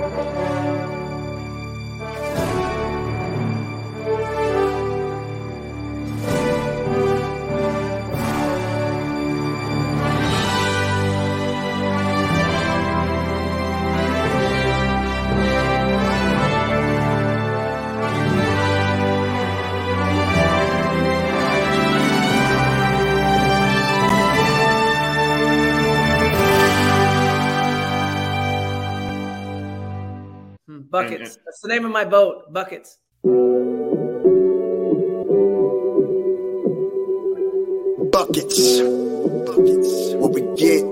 Hmm, name of my boat. Buckets. Buckets. Buckets. What we get.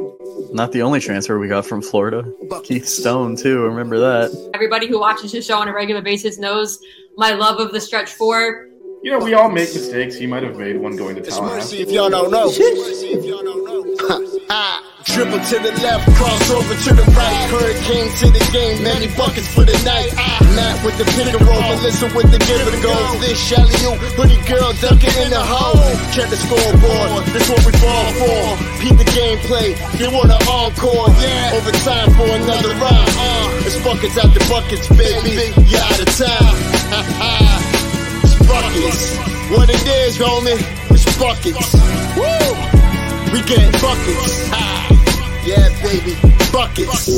Not the only transfer we got from Florida. Keith Stone too. Remember that? Everybody who watches his show on a regular basis knows my love of the stretch four. You know, we all make mistakes. He might have made one going to It's Tallahassee. mercy if y'all don't know. Mercy if y'all don't know. Dribble to the left, cross over to the right. Hurricane to the game, many buckets for the night. Matt with the pick and roll, Melissa with the give and go. This Shelly you, hoodie girl dunking in the hole. Check the scoreboard, this what we fall for. Peep the gameplay, they want an encore. Yeah, overtime for another round. It's buckets out the buckets, baby. You out of time. It's buckets. What it is, homie, it's buckets. Woo! We get buckets. Ah, yeah, baby, buckets.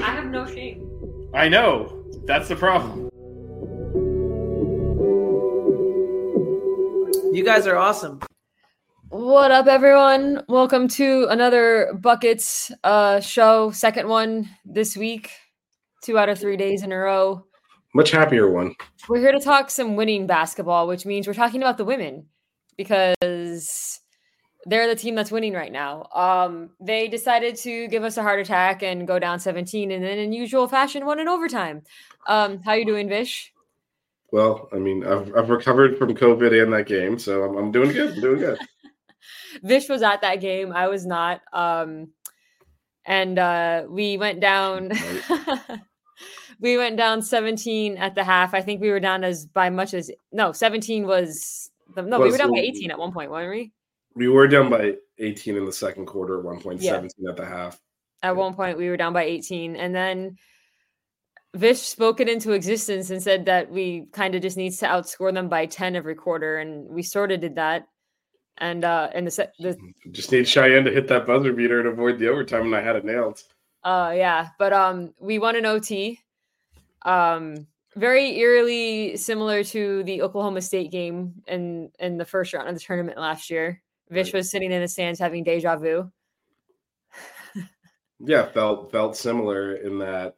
I have no shame. I know. That's the problem. You guys are awesome. What up, everyone? Welcome to another Buckets uh, show, second one this week, two out of three days in a row. Much happier one. We're here to talk some winning basketball, which means we're talking about the women because they're the team that's winning right now. Um, they decided to give us a heart attack and go down 17, and then in usual fashion, won in overtime. Um, how you doing, Vish? Well, I mean, I've, I've recovered from COVID and that game, so I'm, I'm doing good. I'm doing good. Vish was at that game. I was not. Um, and uh, we went down. we went down 17 at the half. I think we were down as by much as no 17 was the, no we were down by 18 at one point, weren't we? We were down by 18 in the second quarter, 1.17 Yeah. at the half. At one point we were down by 18, and then Vish spoke it into existence and said that we kind of just needs to outscore them by 10 every quarter, and we sort of did that. And uh, and the, se- the Just need Cheyenne to hit that buzzer beater and avoid the overtime, and I had it nailed. Uh yeah, but um we won an OT. Um very eerily similar to the Oklahoma State game in in the first round of the tournament last year. Vish Right. was sitting in the stands having deja vu. Yeah, felt felt similar in that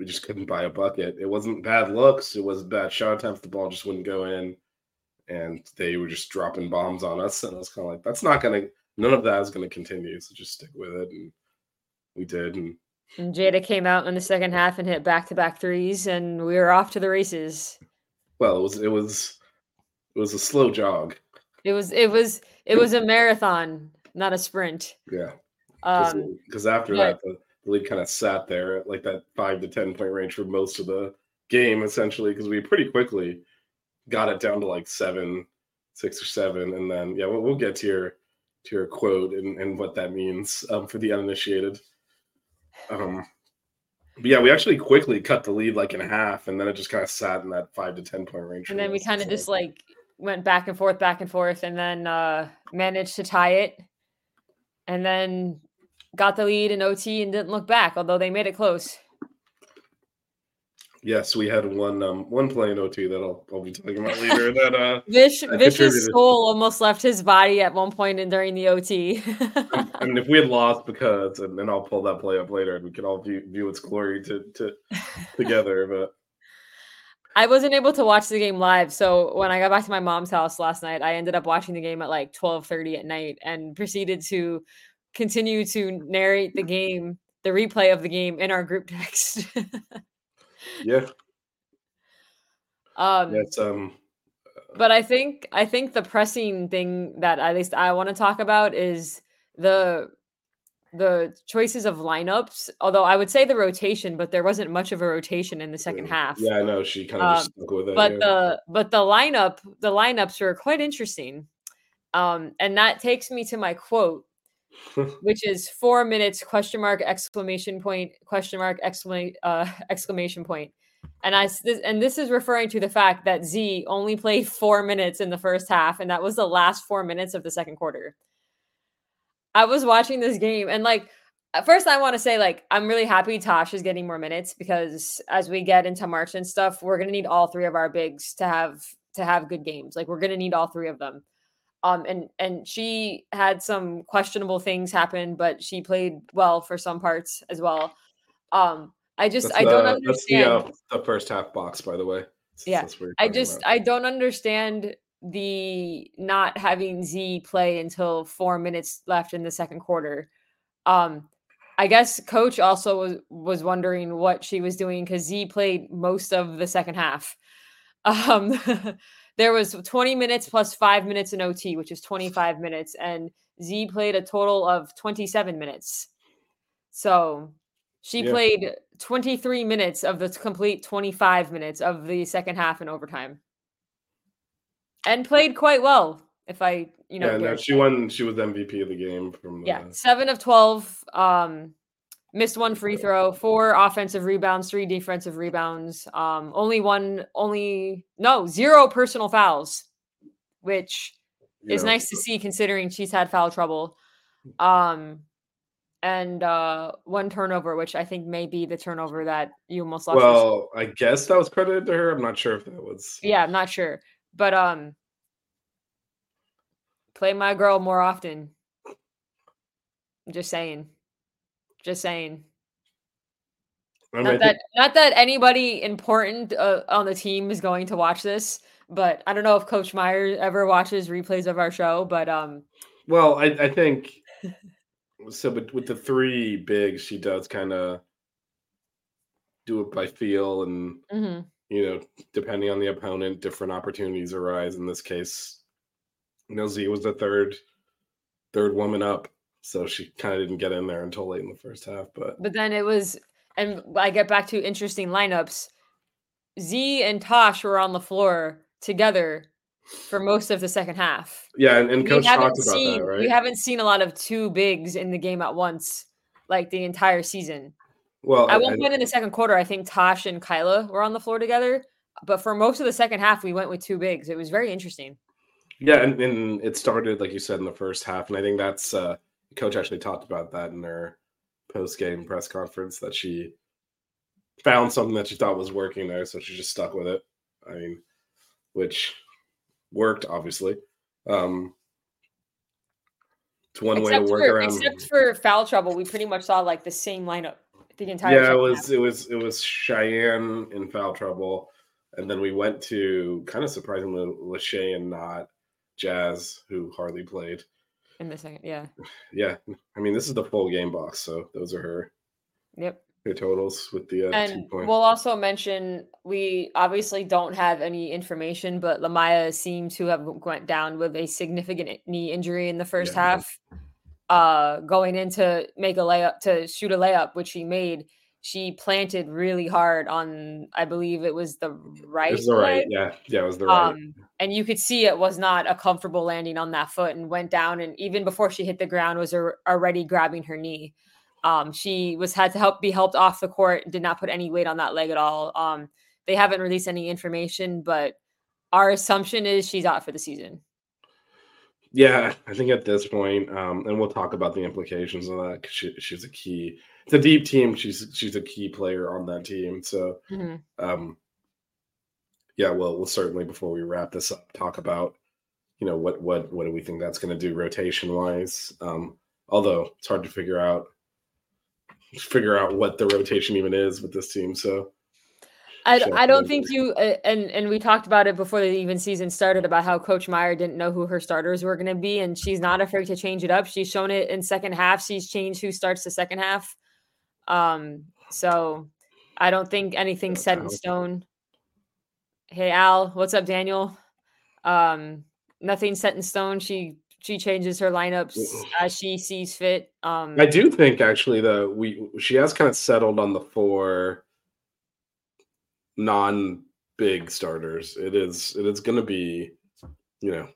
we just couldn't buy a bucket. It wasn't bad looks. It was bad shot attempts. The ball just wouldn't go in, and they were just dropping bombs on us. And I was kind of like, that's not gonna. None of that is gonna continue. So just stick with it, and we did. And And Jada came out in the second half and hit back to back threes, and we were off to the races. well, it was it was it was a slow jog. It was it was it was a marathon, not a sprint. Yeah, Um because after yeah. that, the, the league kind of sat there at like that five to ten point range for most of the game, essentially, because we pretty quickly got it down to like seven, six or seven, and then yeah, we'll, we'll get to your to your quote and, and what that means um, for the uninitiated. Um, but yeah, we actually quickly cut the lead like in half, and then it just kind of sat in that five to ten point range. and then we kind of So- just like went back and forth back and forth and then uh managed to tie it and then got the lead in ot and didn't look back although they made it close yes, we had one um one play in OT that I'll, I'll be talking about later. That uh vish I vish's soul almost left his body at one point in during the ot I mean, if we had lost because, and then I'll pull that play up later, and we can all view, view its glory to, to together. But i wasn't able to watch the game live so when i got back to my mom's house last night i ended up watching the game at like 12.30 at night and proceeded to continue to narrate the game the replay of the game in our group text yeah, um that's um, but I think I think the pressing thing that at least I want to talk about is the the choices of lineups. Although I would say the rotation, but there wasn't much of a rotation in the second Mm, half. Yeah, I know she kind of just Um, stuck with it. but yeah. the but the lineup the lineups were quite interesting um and that takes me to my quote which is four minutes question mark exclamation point question mark exclamation uh exclamation point. And I this, and this is referring to the fact that z only played four minutes in the first half and that was the last four minutes of the second quarter. I was watching this game and like first i want to say like i'm really happy tosh is getting more minutes because as we get into march and stuff we're to need all three of our bigs to have to have good games. Like we're to need all three of them um and and she had some questionable things happen but she played well for some parts as well um i just That's i don't the- That's the, understand uh, the first half box, by the way. Yeah, that's I just about. I don't understand the not having Z play until four minutes left in the second quarter. Um, I guess coach also was was wondering what she was doing because Z played most of the second half. Um, there was 20 minutes plus five minutes in OT, which is 25 minutes, and Z played a total of 27 minutes. So she Yeah. played 23 minutes of the complete 25 minutes of the second half in overtime. And played quite well, if I, you know, yeah, no, she won. She was MVP of the game from the. Yeah, seven of 12. Um, missed one free throw, four offensive rebounds, three defensive rebounds. Um, only one, only no zero personal fouls, which you is nice to see considering she's had foul trouble. Um, and uh, one turnover, which I think may be the turnover that you almost lost. Well, I guess that was credited to her. I'm not sure if that was. yeah, I'm not sure, but um, play my girl more often. I'm just saying, just saying. I mean, not that think, not that anybody important uh, on the team is going to watch this, but I don't know if Coach Meier ever watches replays of our show. But um, well, I, I think so. But with the three bigs, she does kind of do it by feel, and mhm. you know, depending on the opponent, different opportunities arise. In this case, you know, Z was the third third woman up, so she kind of didn't get in there until late in the first half. But but then it was, and I get back to interesting lineups. Z and Tosh were on the floor together for most of the second half. yeah, and, and we coach haven't talked about seen that, right? we haven't seen a lot of two bigs in the game at once, like the entire season. well, At one and- point in the second quarter, I think Tosh and Kyla were on the floor together. But for most of the second half, we went with two bigs. It was very interesting. Yeah, and, and it started like you said in the first half, and I think that's uh coach actually talked about that in her post game press conference that she found something that she thought was working there, so she just stuck with it. I mean, which worked obviously. Um it's one way to work for, around. except for foul trouble, we pretty much saw like the same lineup the entire. yeah, it was half. it was it was Cheyenne in foul trouble, and then we went to kind of surprisingly Lachey and not Jazz, who hardly played. In the second. Yeah. Yeah, I mean this is the full game box, so those are her Yep. her totals with the uh, two And we'll also mention we obviously don't have any information, but Lamaya seemed to have went down with a significant knee injury in the first Yeah. half. Uh, going in to make a layup to shoot a layup, which she made. She planted really hard on, I believe it was the right. it was the right, leg. yeah, yeah, it was the right. Um, and you could see it was not a comfortable landing on that foot and went down. And even before she hit the ground, was already grabbing her knee. Um, she was had to help be helped off the court. Did not put any weight on that leg at all. Um, they haven't released any information, but our assumption is she's out for the season. Yeah, I think at this point, um, and we'll talk about the implications of that. 'cause She, she's a key. It's a deep team. She's she's a key player on that team. So, Mhm. um, yeah, well, we'll certainly before we wrap this up, talk about you know what what what do we think that's going to do rotation wise. Um, although it's hard to figure out figure out what the rotation even is with this team. So, I, I don't think you uh, and and we talked about it before the even season started about how Coach Meier didn't know who her starters were going to be, and she's not afraid to change it up. She's shown it in second half. She's changed who starts the second half. Um, so I don't think anything's set in stone. Hey Al, what's up, Daniel? Um, nothing's set in stone. She she changes her lineups as she sees fit. Um, I do think actually that we she has kind of settled on the four non big starters. It is it is going to be, you know,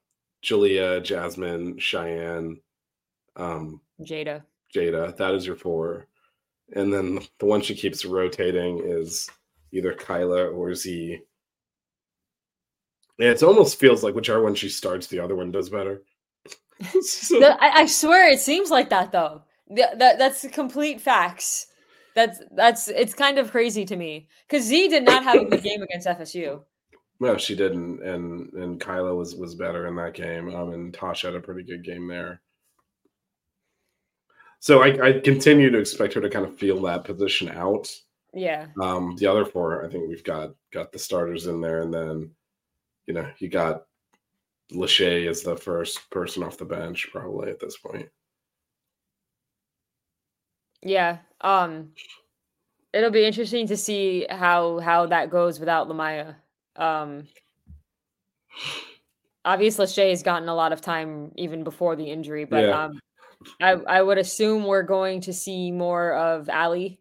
Julia, Jasmine, Cheyenne, um, Jada. Jada. That is your four, and then the one she keeps rotating is either Kyla or Z. It almost feels like whichever one she starts, the other one does better. So- I, I swear it seems like that though. Th- that that's complete facts. That's that's it's kind of crazy to me because Z did not have a good game against FSU. No, she didn't, and and Kyla was was better in that game. Um, and Tosh had a pretty good game there. So I, I continue to expect her to kind of feel that position out. Yeah, Um, the other four, I think we've got got the starters in there, and then you know you got Lachey as the first person off the bench probably at this point. yeah. Um, it'll be interesting to see how how that goes without Lamaya. Um, obviously, Lachey has gotten a lot of time even before the injury, but Yeah. um, I I would assume we're going to see more of Ali.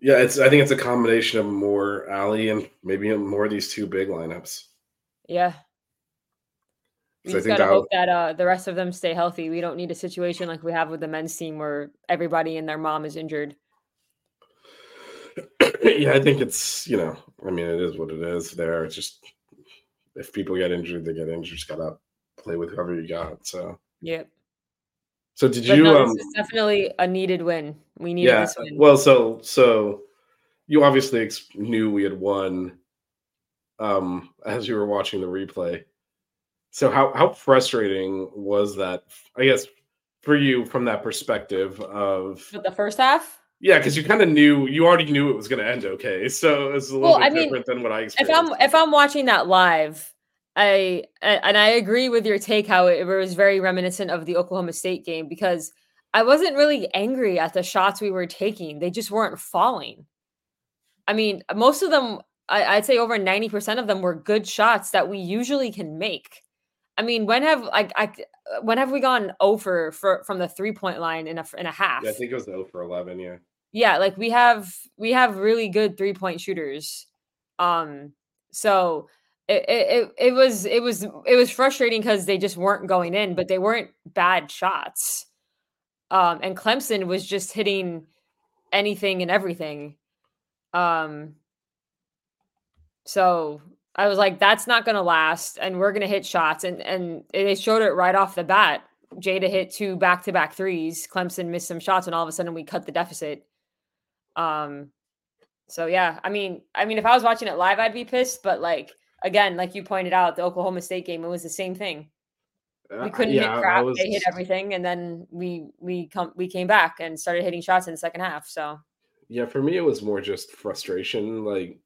Yeah, it's I think it's a combination of more Ali and maybe more of these two big lineups. Yeah. We just think gotta that- hope that uh, the rest of them stay healthy. We don't need a situation like we have with the men's team where everybody and their mom is injured. yeah, I think it's you know, I mean, it is what it is. There, it's just if people get injured, they get injured. Just gotta play with whoever you got. So, Yep. So did But you? no, um, this is definitely a needed win. We needed yeah. this win. Well, so so you obviously ex- knew we had won, um, as you were watching the replay. So how how frustrating was that? I guess for you from that perspective of But the first half, yeah, because you kind of knew you already knew it was going to end okay. So it's a little Well, bit I mean, different than what I expected. if. I'm if I'm watching that live, I and I agree with your take how it was very reminiscent of the Oklahoma State game because I wasn't really angry at the shots we were taking. They just weren't falling. I mean, most of them, I, I'd say over 90% of them were good shots that we usually can make. I mean, when have like I when have we gone over for from the three point line in a in a half? Yeah, I think it was 0 for 11. Yeah. yeah like we have we have really good three point shooters um so it, it it- was it was it was frustrating because they just weren't going in but they weren't bad shots. Um and clemson was just hitting anything and everything. Um so i was like that's not gonna last and we're gonna hit shots and and they showed it right off the bat. Jada hit two back-to-back threes clemson missed some shots and all of a sudden we cut the deficit. Um, so yeah, I mean, I mean, if I was watching it live, I'd be pissed. But like again, like you pointed out, the Oklahoma State game, it was the same thing. Uh, We couldn't yeah, hit crap; was- they hit everything, and then we we come we came back and started hitting shots in the second half. So Yeah, for me, it was more just frustration. Like,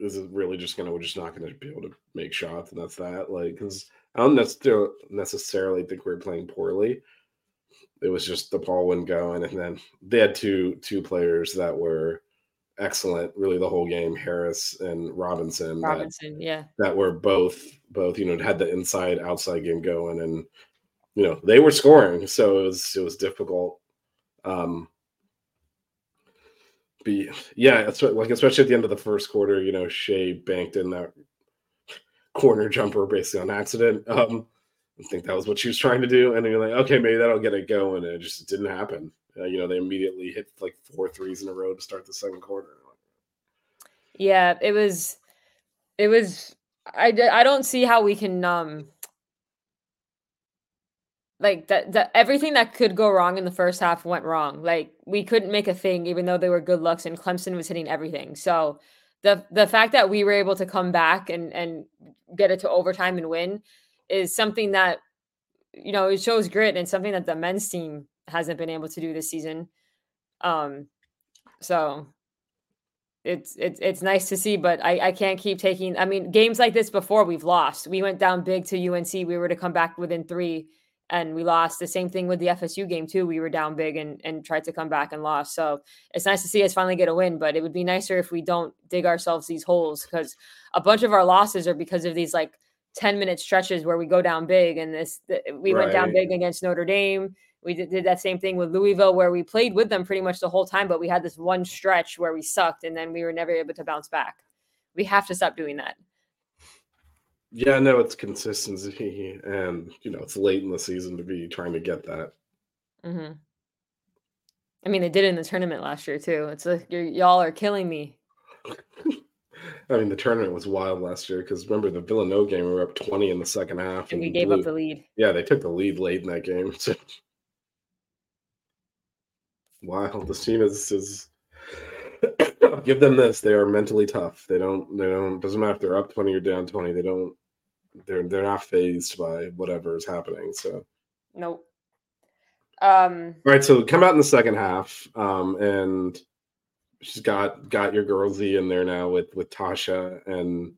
is it really just gonna? We're just not gonna be able to make shots, and that's that. Like, because I don't necessarily necessarily think we're playing poorly. It was just the ball wouldn't go, and then they had two two players that were excellent, really the whole game. Harris and Robinson, that, Robinson, yeah, that were both both you know had the inside outside game going, and you know they were scoring, so it was it was difficult. Um, be yeah, it's like especially at the end of the first quarter, you know, Shea banked in that corner jumper basically on accident. Um, I think that was what she was trying to do, and you're like, okay, maybe that'll get it going, and it just didn't happen. Uh, you know, they immediately hit like four threes in a row to start the second quarter. yeah. It was, it was. I I don't see how we can um like that that everything that could go wrong in the first half went wrong. Like we couldn't make a thing, even though they were good looks, and Clemson was hitting everything. So the the fact that we were able to come back and and get it to overtime and win is something that you know it shows grit and something that the men's team hasn't been able to do this season. Um, so it's it's it's nice to see, but I I can't keep taking. I mean, games like this before we've lost. We went down big to UNC. We were to come back within three, and we lost. The same thing with the FSU game too. We were down big and and tried to come back and lost. So it's nice to see us finally get a win. But it would be nicer if we don't dig ourselves these holes because a bunch of our losses are because of these like 10 minute stretches where we go down big and this th- we went down big against Notre Dame. We did, did that same thing with Louisville where we played with them pretty much the whole time, but we had this one stretch where we sucked and then we were never able to bounce back. We have to stop doing that. Yeah, no, it's consistency, and you know it's late in the season to be trying to get that. Mm-hmm. I mean, they did it in the tournament last year too. It's like you're, y'all are killing me. I mean, the tournament was wild last year because remember the Villanova game, we were up twenty in the second half, And we gave up the lead. Yeah, they took the lead late in that game. So. Wow, this team is is. Give them this. They are mentally tough. They don't. They don't. Doesn't matter if they're up twenty or down twenty. They don't. They're they're not phased by whatever is happening. So Nope. Um, all right. So come out in the second half, um, and she's got got your girl Z in there now with with Tasha and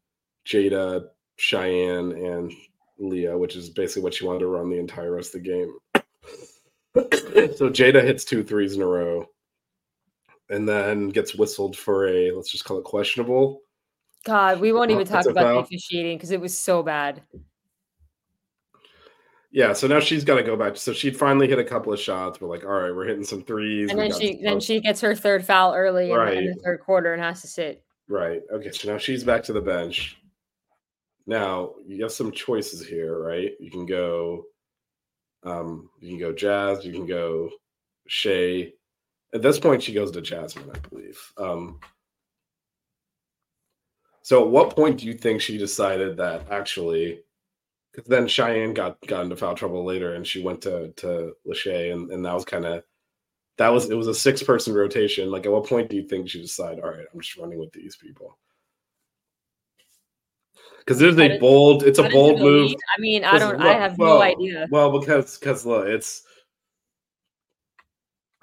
Jada, Cheyenne, and Leah, which is basically what she wanted to run the entire rest of the game. so Jada hits two threes in a row, and then gets whistled for a let's just call it questionable. God, we won't even uh, talk about foul? the officiating because it was so bad. Yeah, so now she's got to go back. So she'd finally hit a couple of shots. We're like, all right, we're hitting some threes. And then she then she gets her third foul early in, the, in the third quarter and has to sit. Right. Okay. So now she's back to the bench. Now you have some choices here, right? You can go, um, you can go Jazz. You can go Shay. At this point, she goes to Jasmine, I believe. Um, so, at what point do you think she decided that actually? Because then Cheyenne got got into foul trouble later, and she went to to Lachey, and and that was kind of that was it was a six person rotation. Like, at what point do you think she decided, all right, I'm just running with these people? Because there's a bold, it's a bold move. I mean, I don't. I have well- no idea. Well, because because look, it's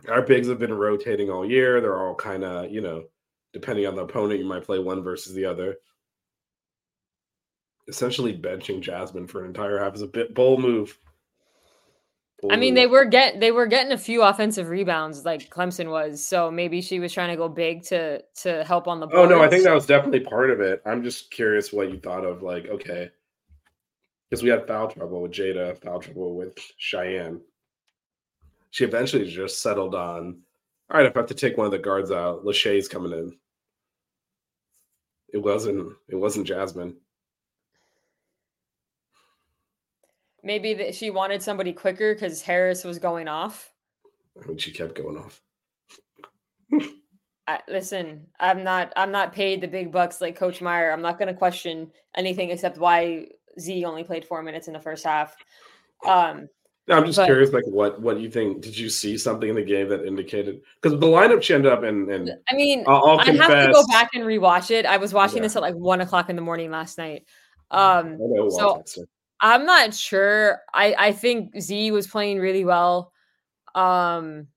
our bigs have been rotating all year. They're all kind of you know, depending on the opponent, you might play one versus the other. Essentially, benching Jasmine for an entire half is a bit bold move. Bold I mean, they were get they were getting a few offensive rebounds like Clemson was, so maybe she was trying to go big to to help on the. Oh no, I think that was definitely part of it. I'm just curious what you thought of like, okay. Because we had foul trouble with Jada, foul trouble with Cheyenne. She eventually just settled on, all right, if I have to take one of the guards out, Lachey's coming in. It wasn't it wasn't Jasmine. Maybe that she wanted somebody quicker because Harris was going off. I mean, she kept going off. I, listen, I'm not I'm not paid the big bucks like Coach Meier. I'm not going to question anything except why Z only played four minutes in the first half. Um, I'm just But- curious, like what what do you think? Did you see something in the game that indicated because the lineup she ended up in and I mean, I'll, I'll I have to go back and rewatch it. I was watching Yeah. this at like one o'clock in the morning last night. I Um, so-. I'm not sure. I I think Z was playing really well. Um,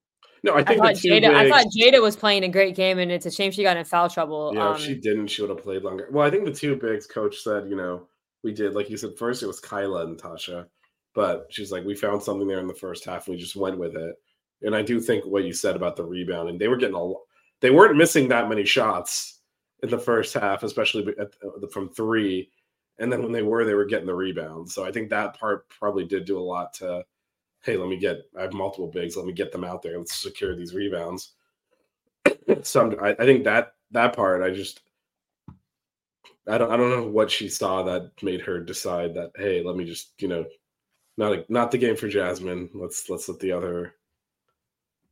no, I I thought Jada. I thought Jada was playing a great game, and it's a shame she got in foul trouble. Yeah, um, if she didn't, she would have played longer. Well, I think the two bigs coach said, you know, we did like you said first it was Kyla and Tasha, but she's like we found something there in the first half and we just went with it. And I do think what you said about the rebound, and they were getting a they weren't missing that many shots in the first half, especially at, uh, from three. And then when they were, they were getting the rebounds. So I think that part probably did do a lot to, hey, let me get I have multiple bigs, let me get them out there, let's secure these rebounds. so I'm, I, I think that that part, I just I don't I don't know what she saw that made her decide that hey, let me just you know, not a, not the game for Jasmine. Let's let's let the other.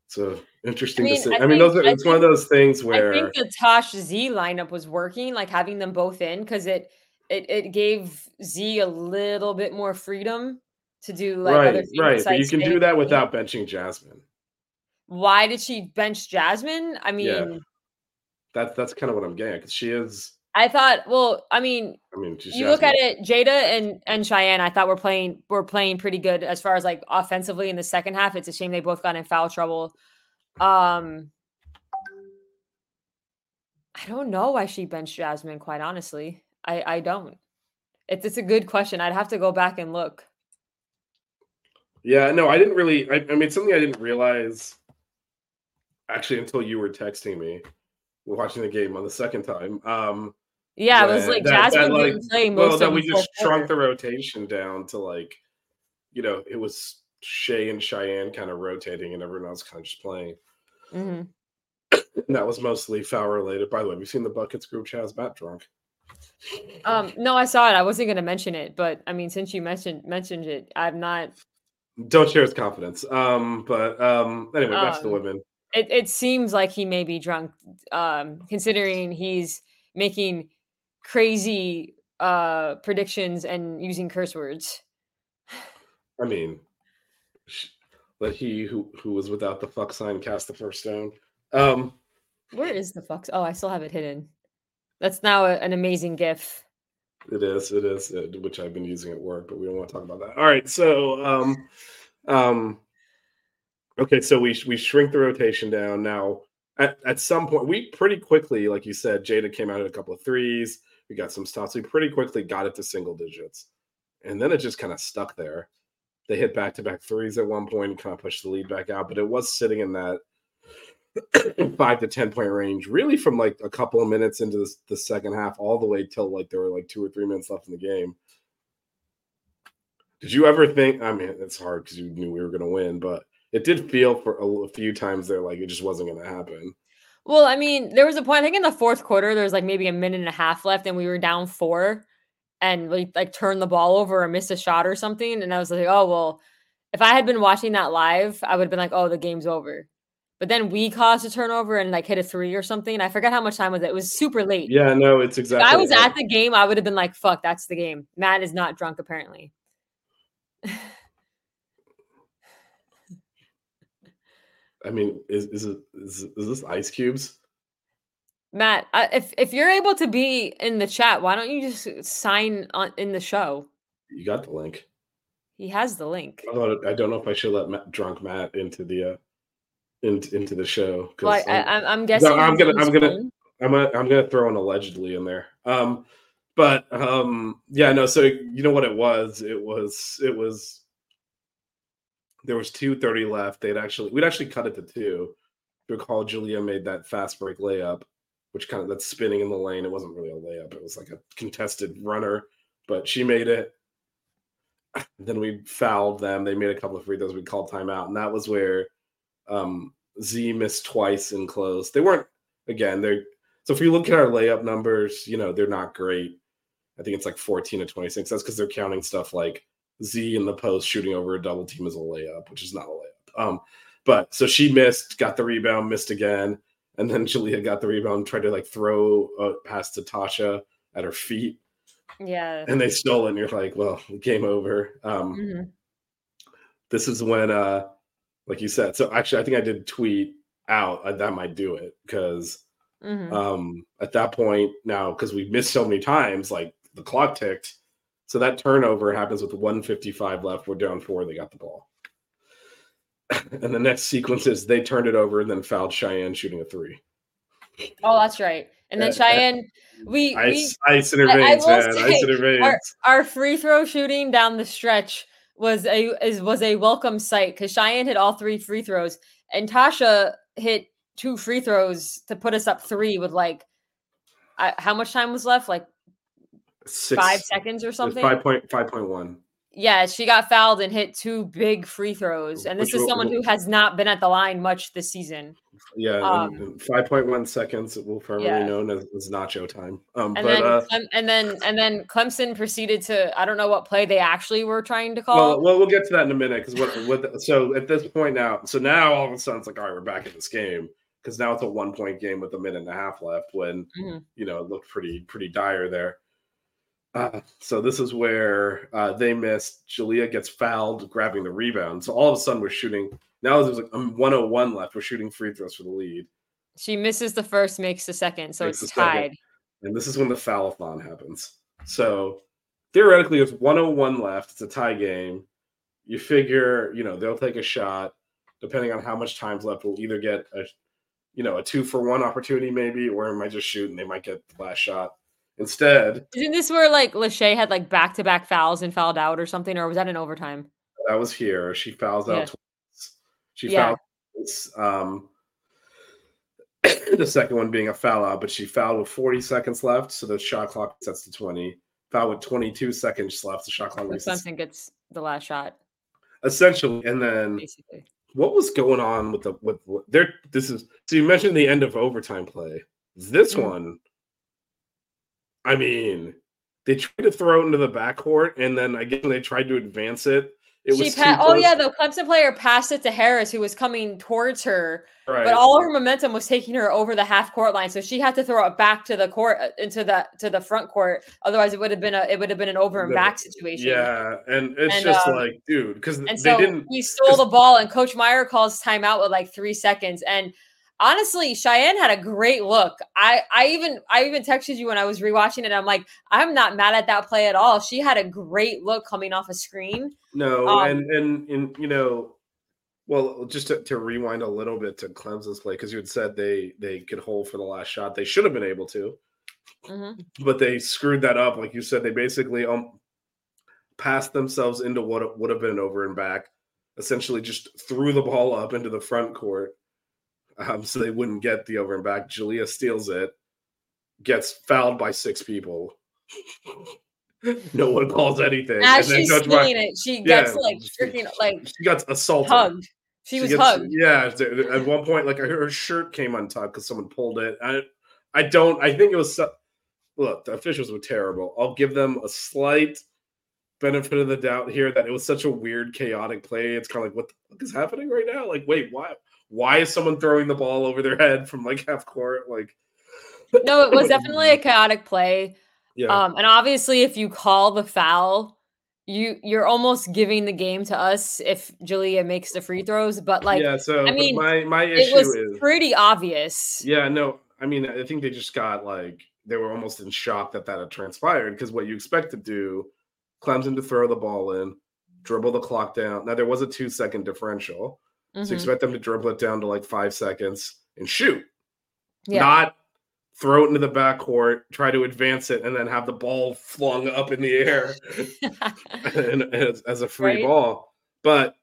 So interesting I mean, to see. I I, mean, those think- are I it's one of those things where I think the Tosh Z lineup was working, like having them both in, because it it it gave Z a little bit more freedom to do like right right, but you can do that without benching Jasmine. Why did she bench Jasmine? I mean, Yeah. That's that's kind of what I'm getting because she is. I thought. Well, I mean, I mean, you look at it, Jada and and Cheyenne. I thought we're playing we're playing pretty good as far as like offensively in the second half. It's a shame they both got in foul trouble. Um, I don't know why she benched Jasmine. Quite honestly, I I don't. It's it's a good question. I'd have to go back and look. Yeah, no, I didn't really. I, I mean, something I didn't realize actually until you were texting me, watching the game on the second time. Um, Yeah, it was like that- Jasmine that, like, didn't play well, most that we just shrunk the rotation down to like, you know, it was Shay and Cheyenne kind of rotating, and everyone else kind of just playing. Mhm. And that was mostly foul related. By the way, we've seen the buckets group chat is Matt drunk. Um, no, I saw it. I wasn't gonna mention it, but I mean, since you mentioned mentioned it, I've not. Don't share his confidence. Um, but um, anyway, back to the Um, women. It it seems like he may be drunk, um, considering he's making crazy uh predictions and using curse words. I mean, let he who who was without the fuck sign cast the first stone. Um, Where is the fuck? Oh, I still have it hidden. That's now a, an amazing GIF. It is, it is, uh, which I've been using at work, but we don't want to talk about that. All right, so um, um, okay, so we we shrink the rotation down now. At at some point, we pretty quickly, like you said, Jada came out at a couple of threes. We got some stops. We pretty quickly got it to single digits, and then it just kind of stuck there. They hit back to back threes at one point and kind of pushed the lead back out, but it was sitting in that five to ten point range, really from like a couple of minutes into the, the second half, all the way till like there were like two or three minutes left in the game. Did you ever think? I mean, it's hard because you knew we were going to win, but it did feel for a, a few times there like it just wasn't going to happen. Well, I mean, there was a point. I think in the fourth quarter, there was like maybe a minute and a half left, and we were down four, and we like turned the ball over or missed a shot or something. And I was like, oh well, if I had been watching that live, I would have been like, oh, the game's over. But then we caused a turnover and like hit a three or something. I forget how much time was it. It was super late. Yeah, no, it's exactly. If. I was that. at the game, I would have been like, fuck, that's the game. Matt is not drunk apparently. I mean, is is it is, is this ice cubes? Matt, I, if if you're able to be in the chat, why don't you just sign on in the show? You got the link. He has the link. Although I don't know if I should let Matt, drunk Matt into the uh, into into the show. Well, I, I'm- I, I'm- I'm guessing. I'm gonna- I'm gonna- phone. I'm gonna I'm gonna throw an allegedly in there. Um, but um, yeah, no. So you know what it was? It was it was there was two thirty left. They'd actually we'd actually cut it to two. Recall, Julia made that fast break layup, which kind of that's spinning in the lane. It wasn't really a layup. It was like a contested runner, but she made it. Then we fouled them. They made a couple of free throws. We called timeout, and that was where um, Z missed twice and close. They weren't again. They're so if you look at our layup numbers, you know they're not great. I think it's like 14 to 26. That's because they're counting stuff like Z in the post shooting over a double team as a layup, which is not a layup. Um, but so she missed, got the rebound, missed again, and then Julia got the rebound, tried to like throw a pass to Tasha at her feet, Yeah. and they stole it. And you're like, well, game over. Um, Mhm. this is when uh like you said. So actually i think i did tweet out uh, that might do it because Mhm. um at that point now because we missed so many times like the clock ticked. So that turnover happens with 155 left. We're down four. They got the ball. And the next sequence is they turned it over and then fouled cheyenne shooting a three. Oh, that's right. And then Cheyenne, we, we ice ice in her I- I man. Say, ice in her veins our free throw shooting down the stretch was a is was a welcome sight because Cheyenne hit all three free throws and Tasha hit two free throws to put us up three with like I, how much time was left? Like Six, five seconds or something. five point five point one Yeah, she got fouled and hit two big free throws. And this Which is someone who has not been at the line much this season. Yeah, Um, and- and 5.1 seconds will formerly yeah. known as, as nacho time. Um, And but then uh, Clem- and then and then Clemson proceeded to I don't know what play they actually were trying to call. well, we'll get to that in a minute because what, what so at this point now, so now all of a sudden it's like, all right, we're back in this game because now it's a one point game with a minute and a half left when Mhm. you know it looked pretty pretty dire there. Uh, so this is where uh, they missed. Julia gets fouled, grabbing the rebound. So all of a sudden we're shooting. Now there's like um, 101 left. We're shooting free throws for the lead. She misses the first, makes the second, so Makes it's the second. tied. and this is when the foul-a-thon happens. So theoretically, there's 101 left. It's a tie game. You figure, you know, they'll take a shot. Depending on how much time's left, we'll either get a, you know, a two for one opportunity maybe, or it might just shoot and they might get the last shot. Instead, Isn't this where like Lachey had like back to back fouls and fouled out or something, or was that in overtime? that was here. She fouls out Yeah. twice. She Yeah. fouls. Um, the second one being a foul out, but she fouled with 40 seconds left, so the shot clock sets to 20. Foul with 22 seconds left, the shot clock resets. Clemson gets the last shot, Essentially, and then basically. what was going on with the with what there? This is so you mentioned the end of overtime play. This Mhm. one, I mean, they tried to throw it into the backcourt, and then again they tried to advance it. It She was pa- oh yeah, the Clemson player passed it to Harris, who was coming towards her, right. but all her momentum was taking her over the half court line, so she had to throw it back to the court uh, into the to the front court. Otherwise, it would have been a it would have been an over and back situation. yeah, and it's And, just um, like, dude, because And they so didn't. he stole the ball, and Coach Meier calls timeout with like three seconds. And honestly, Cheyenne had a great look. I I even I even texted you when I was rewatching it. I'm like, I'm not mad at that play at all. She had a great look coming off a screen. No, Um, and and and you know, well, just to, to rewind a little bit to Clemson's play because you had said they they could hold for the last shot. They should have been able to, Mhm. but they screwed that up. Like you said, they basically um passed themselves into what would have been an over and back. Essentially, just threw the ball up into the front court, um, so they wouldn't get the over and back. Julia steals it, gets fouled by six people. no one calls anything. As and she's stealing it, she Yeah, gets like freaking like she got assaulted. hugged. She, was gets- hugged. Yeah, at one point, like her shirt came untucked because someone pulled it. I, I don't. I think it was. Look, the officials were terrible. I'll give them a slight benefit of the doubt here that it was such a weird, chaotic play. It's kind of like, what the fuck is happening right now? Like, wait, why? Why is someone throwing the ball over their head from like half court? Like, No, it was definitely a chaotic play. yeah, Um, and obviously, if you call the foul, you you're almost giving the game to us if Julia makes the free throws. But like, yeah. So, I mean, my my it issue was is pretty obvious. Yeah, no, I mean, I think they just got like they were almost in shock that that had transpired because what you expect to do, Clemson to throw the ball in, dribble the clock down. Now there was a two second differential, so you Mhm. expect them to dribble it down to like five seconds and shoot, Yeah. not throw it into the backcourt, try to advance it, and then have the ball flung up in the air and, as, as a free Right. ball. But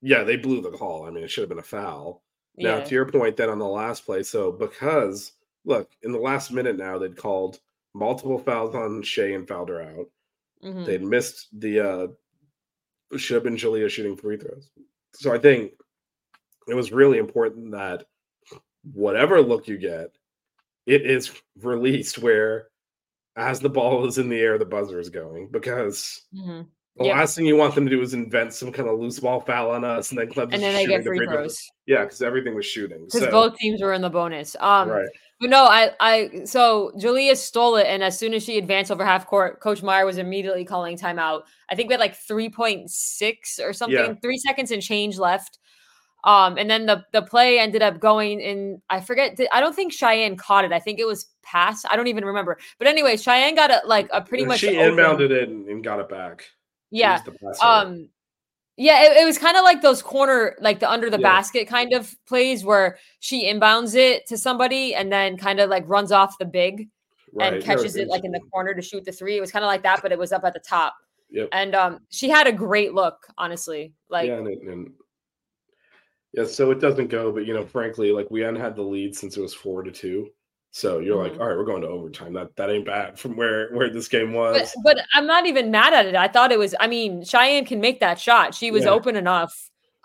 yeah, they blew the call. I mean, it should have been a foul. Now, yeah. to your point, then on the last play, so because look, in the last minute now, they'd called multiple fouls on Shea and fouled her out. Mhm. They'd missed the uh should have been Julia shooting free throws. So I think it was really important that whatever look you get, it is released where as the ball is in the air, the buzzer is going because Mhm. the Yep. last thing you want them to do is invent some kind of loose ball foul on us and then club And then they get free throws. throws Yeah, because everything was shooting. because So, both teams were in the bonus. Um, right. But no, I, I, so Julia stole it, and as soon as she advanced over half court, Coach Meier was immediately calling timeout. I think we had like three point six or something, Yeah. three seconds and change left. Um, and then the the play ended up going in. I forget. did- I don't think Cheyenne caught it. I think it was pass. I don't even remember. But anyway, Cheyenne got a like a pretty And much she open- inbounded it and, and got it back. Yeah. used the passer. Um, yeah, it, it was kind of like those corner, like the under the Yeah. basket kind of plays where she inbounds it to somebody and then kind of like runs off the big right. and catches it like in the corner to shoot the three. It was kind of like that, but it was up at the top. Yep. And um, she had a great look, honestly. Like, yeah, and, it- and yeah, so it doesn't go, but you know, frankly, like we hadn't had the lead since it was four to two. So you're Mhm. like, all right, we're going to overtime. That that ain't bad from where where this game was. but I'm not even mad at it. I thought it was. I mean, Cheyenne can make that shot. She was Yeah. open enough.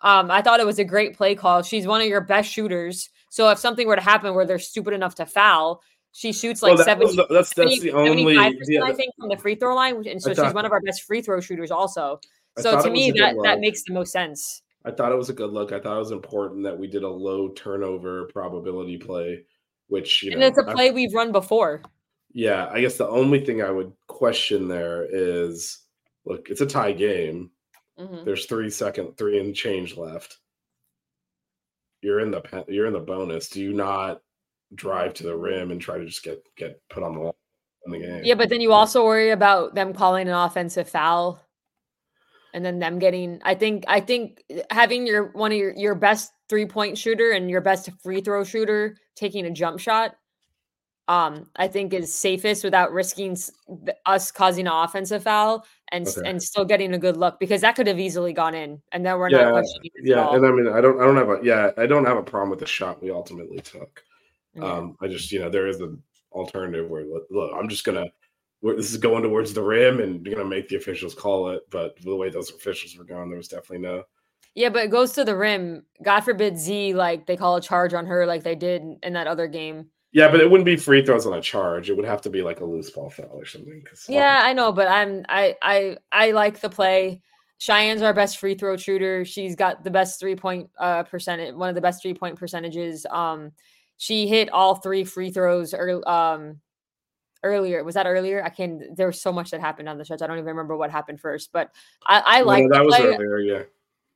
Um, I thought it was a great play call. She's one of your best shooters. So if something were to happen where they're stupid enough to foul, she shoots like well, that seventy. was the- that's that's the only. 75%, Yeah, I think from the free throw line, and so she's one of our best free throw shooters also. So to me, that that makes the most sense. I thought it was a good look. I thought it was important that we did a low turnover probability play, which you And know, it's a play we've run before. Yeah, I guess the only thing I would question there is look, it's a tie game. Mhm. There's three second, three and change left. You're in the pen, you're in the bonus. Do you not drive to the rim and try to just get get put on the wall in the game? Yeah, but then you also worry about them calling an offensive foul, and then them getting. I think. I think having your one of your your best three point shooter and your best free throw shooter taking a jump shot um, I think is safest without risking us causing an offensive foul and Okay. and still getting a good look because that could have easily gone in, and then we're not Yeah, questioning it at Yeah, and I mean, I don't, I don't have a, yeah, I don't have a problem with the shot we ultimately took. Um, I just, you know, there is an alternative where, look, look, I'm just gonna, this is going towards the rim, and you're gonna make the officials call it. But the way those officials were going, there was definitely no. Yeah, but it goes to the rim. God forbid Z like they call a charge on her like they did in that other game. Yeah, but it wouldn't be free throws on a charge. It would have to be like a loose ball foul or something. Yeah, I know, but I'm I I I like the play. Cheyenne's our best free throw shooter. She's got the best three point uh percentage, one of the best three point percentages. Um, she hit all three free throws early, um earlier. Was that earlier? I can't. There was so much that happened on the stretch. I don't even remember what happened first, but I I No, like that was play. earlier. Yeah,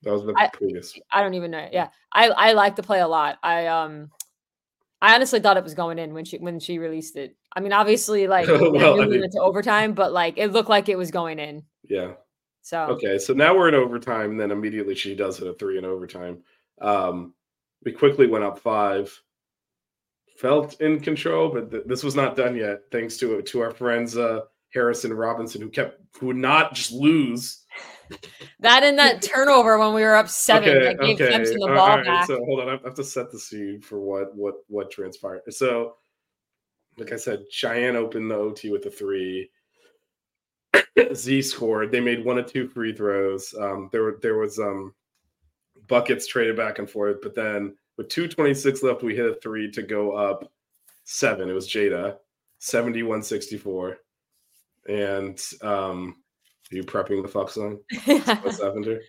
that was the I- previous. I don't even know. Yeah, I I like the play a lot. I um, I honestly thought it was going in when she when she released it. I mean, obviously, like we Well, I we mean- went to overtime, but like it looked like it was going in. Yeah. So Okay, so now we're in overtime, and then immediately she does it a three in overtime. Um, we quickly went up five. Felt in control, but th- this was not done yet, thanks to to our friends uh, Harrison Robinson, who kept who would not just lose. that and that turnover when we were up seven okay, that gave okay, Clemson the ball right, back. So hold on, I have to set the scene for what what what transpired. So, like I said, Cheyenne opened the OT with a three. Z scored. They made one of two free throws. Um, there were there was um buckets traded back and forth, but then with 226 left, we hit a three to go up seven. It was Jada, 71-64. And um are you prepping the fuck song? What's happened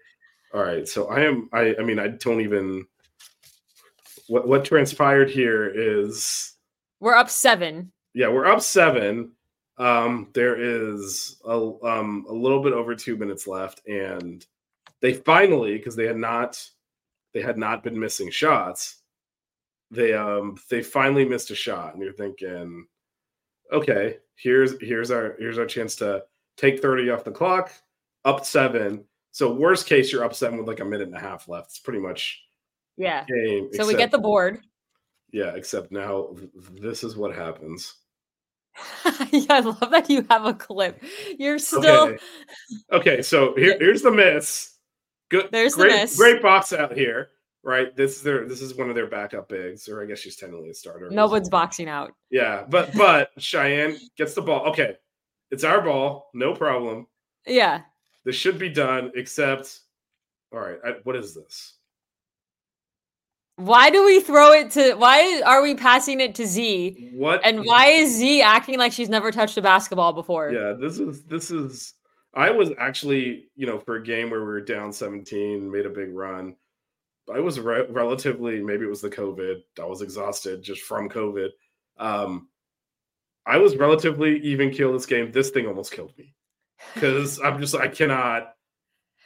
All right. So I am I I mean I don't even what what transpired here is we're up seven. yeah, we're up seven. Um, there is a um a little bit over two minutes left, and they finally, because they had not they had not been missing shots, they um they finally missed a shot, and you're thinking, okay, here's here's our here's our chance to take 30 off the clock, up seven. So worst case, you're up seven with like a minute and a half left. It's pretty much Yeah. game. So we get the board. yeah, except now this is what happens. yeah, I love that you have a clip. You're still Okay. Okay, so here, here's the miss. Good. There's the great, miss. Great box out here, right? This is their. This is one of their backup bigs, or I guess she's technically a starter. no one's boxing out. Yeah, but but Cheyenne gets the ball. Okay, it's our ball. No problem. Yeah. This should be done. Except, all right, I, what is this? Why do we throw it to why are we passing it to Z? What And why is Z acting like she's never touched a basketball before? Yeah, this is this is. I was actually, you know, for a game where we were down 17, made a big run. I was re- relatively, maybe it was the COVID. I was exhausted just from COVID. Um, I was relatively even kill this game. This thing almost killed me because I'm just, I cannot.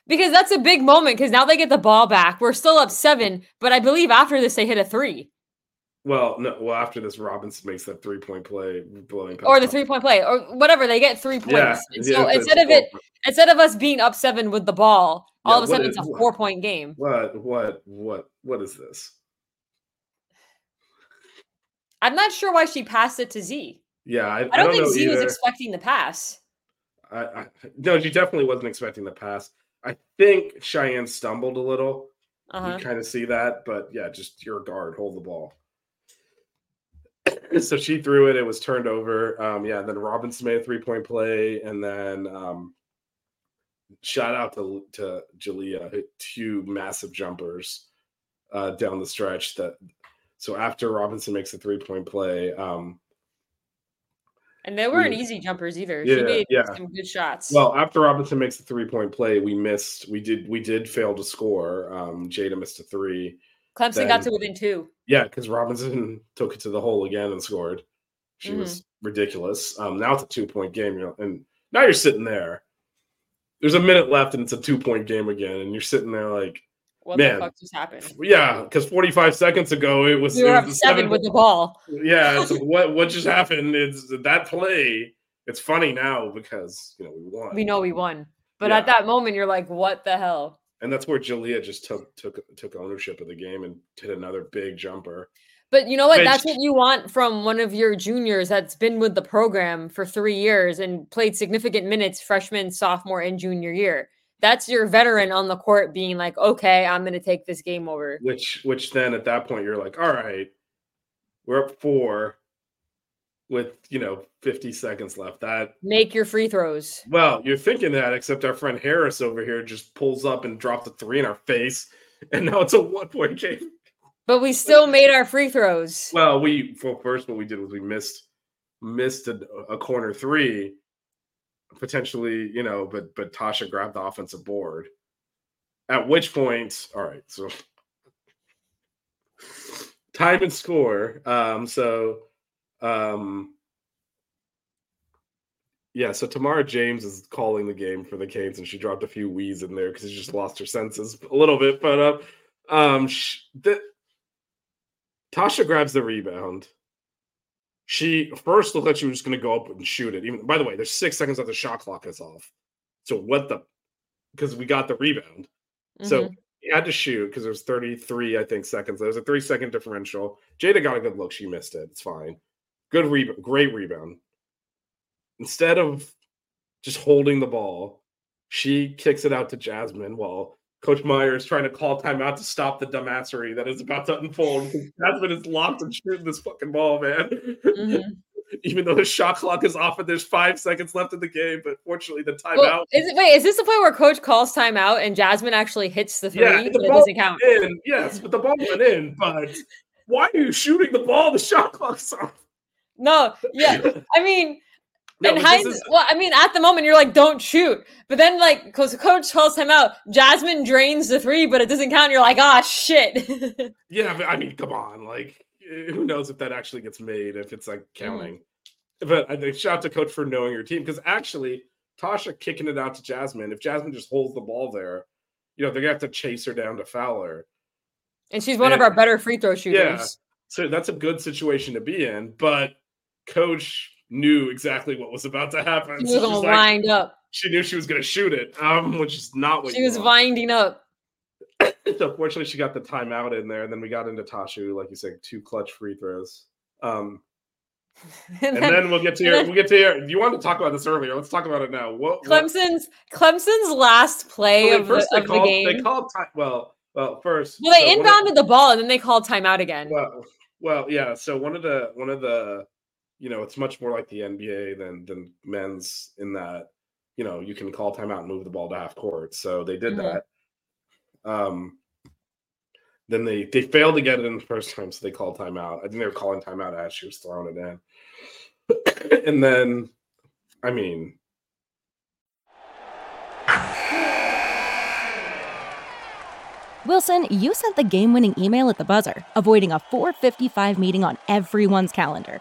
Because that's a big moment because now they get the ball back. We're still up seven, but I believe after this they hit a three. Well, no, well, after this, Robinson makes that three point play, blowing Or the three point play, or whatever. They get three points. Yeah, And yeah, so it's- instead of it, instead of us being up seven with the ball, all Yeah, of a sudden is- it's a four point game. What, what, what, what is this? I'm not sure why she passed it to Z. Yeah, I, I don't, think know Z was expecting the pass. I, I no, she definitely wasn't expecting the pass. I think Cheyenne stumbled a little. Uh-huh. You kind of see that, but yeah, just your guard, hold the ball. so she threw it. It was turned over. Um, yeah, then Robinson made a three point play, and then um, shout out to to Jalea, hit two massive jumpers uh, down the stretch. That so after Robinson makes a three point play, um, And they weren't Yeah. easy jumpers either. Yeah, she made yeah. some good shots. Well, after Robinson makes the three point play, we missed. We did. We did fail to score. Um, Jada missed a three. Clemson got then- to within two. Yeah, because Robinson took it to the hole again and scored. She Mm-hmm. was ridiculous. Um, now it's a two point game, you know, and now you're sitting there. There's a minute left, and it's a two point game again, and you're sitting there like, What Man. the fuck just happened? yeah, because 45 seconds ago it was. We it were was up the seven with the ball. Yeah, it's what what just happened? It's that play. It's funny now because you know we won. We know we won. But Yeah. at that moment, you're like, what the hell? And that's where Jalea just took took took ownership of the game and hit another big jumper. But you know what? Which- That's what you want from one of your juniors that's been with the program for three years and played significant minutes freshman, sophomore, and junior year. That's your veteran on the court being like, okay, I'm going to take this game over. which which then at that point you're like, all right, we're up four with you know 50 seconds left. That Make your free throws. well, you're thinking that, except our friend Harris over here just pulls up and drops a three in our face, and now it's a one point game. But we still made our free throws. Well, we well first what we did was we missed missed a, a corner three, potentially, you know, but but Tasha grabbed the offensive board. At which point, all right, so time and score. Um, so um yeah, so Tamara James is calling the game for the Canes, and she dropped a few wheeze in there because she just lost her senses a little bit. But uh, um, sh- the, Tasha grabs the rebound. She first looked like she was just going to go up and shoot it. Even by the way, there's six seconds after the shot clock is off. So what the? Because we got the rebound, so Mhm. he had to shoot because there's 33, I think, seconds. There's a three second differential. Jada got a good look. She missed it. It's fine. Good rebound. Great rebound. Instead of just holding the ball, she kicks it out to Jasmine while Coach Meier is trying to call timeout to stop the dumbassery that is about to unfold. Jasmine is locked and shooting this fucking ball, man. Mhm. Even though the shot clock is off and there's five seconds left in the game, but fortunately the timeout. Well, is it, wait, is this the point where coach calls timeout and Jasmine actually hits the three? Yeah, the ball doesn't count. in. Yes, but the ball went in. But why are you shooting the ball? The shot clock's off. No, yeah. I mean, No, and Heinz, is- well, I mean, at the moment you're like, don't shoot. But then, like, because the coach calls him out, Jasmine drains the three, but it doesn't count. You're like, ah, shit. Yeah, but I mean, come on. Like, who knows if that actually gets made, if it's like Mm-hmm. counting. But I think shout out to coach for knowing your team because actually, Tasha kicking it out to Jasmine, if Jasmine just holds the ball there, you know, they're going to have to chase her down to Fowler. and she's one of our better free throw shooters. Yeah, So that's a good situation to be in. But coach knew exactly what was about to happen. She was she's gonna like- wind up. she knew she was going to shoot it, um, which is not what She you was want. winding up. so fortunately she got the timeout in there and then we got into tashu like you said two clutch free throws um And and then then we'll get to your we'll get to your you wanted to talk about this earlier let's talk about it now what, what Clemson's Clemson's last play well, of, first the, they of called the game. they called time well well first well, they so one of- inbounded the ball and then they called timeout again. well well yeah so one of the one of the you know it's much more like the nba than than men's in that you know you can call timeout and move the ball to half court so they did Mhm. that um then they they failed to get it in the first time so they called timeout i think they were calling timeout as she was throwing it in and then i mean Wilson, you sent the game winning email at the buzzer, avoiding a 455 meeting on everyone's calendar.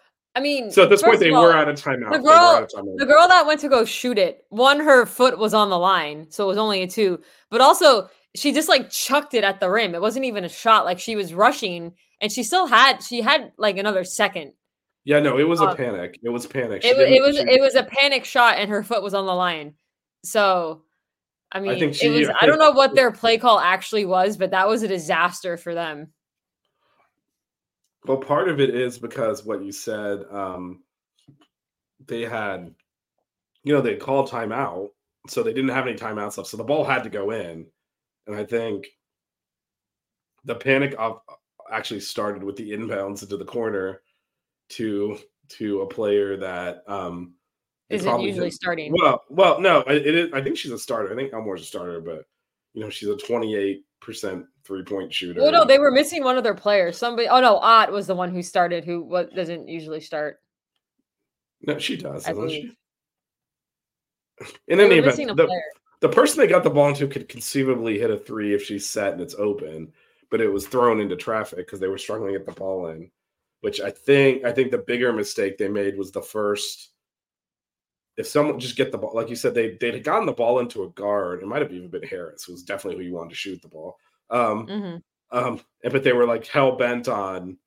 I mean, so at this point they all, were out of timeout the girl- out timeout. the girl that went to go shoot it, one, her foot was on the line, so it was only a two. But also, she just like chucked it at the rim. It wasn't even a shot. Like she was rushing, and she still had she had like another second. yeah no it was a um, panic it was panic She It was it was it was a panic shot, and her foot was on the line. So, I mean, I think it she- was. I don't know what their play call actually was, but that was a disaster for them. Well, part of it is because what you said, um, they had, you know, they called timeout, so they didn't have any timeouts left, so the ball had to go in, and I think the panic of actually started with the inbounds into the corner to to a player that um, Isn't probably usually did- starting. Well, well, no, it, it is. I think she's a starter. I think Elmore's a starter, but you know, she's a 28 percent three point shooter. Well, no, they were missing one of their players. Somebody. Oh no, Ott was the one who started. Who what doesn't usually start. no, she does, she? In They any event, the, player. the person they got the ball into could conceivably hit a three if she's set and it's open, but it was thrown into traffic because they were struggling to get the ball in. Which I think I think the bigger mistake they made was the first. If someone just get the ball, like you said, they they'd had gotten the ball into a guard. It might have even been Harris, who was definitely who you wanted to shoot the ball. Um, hmm um, and but they were like hell bent on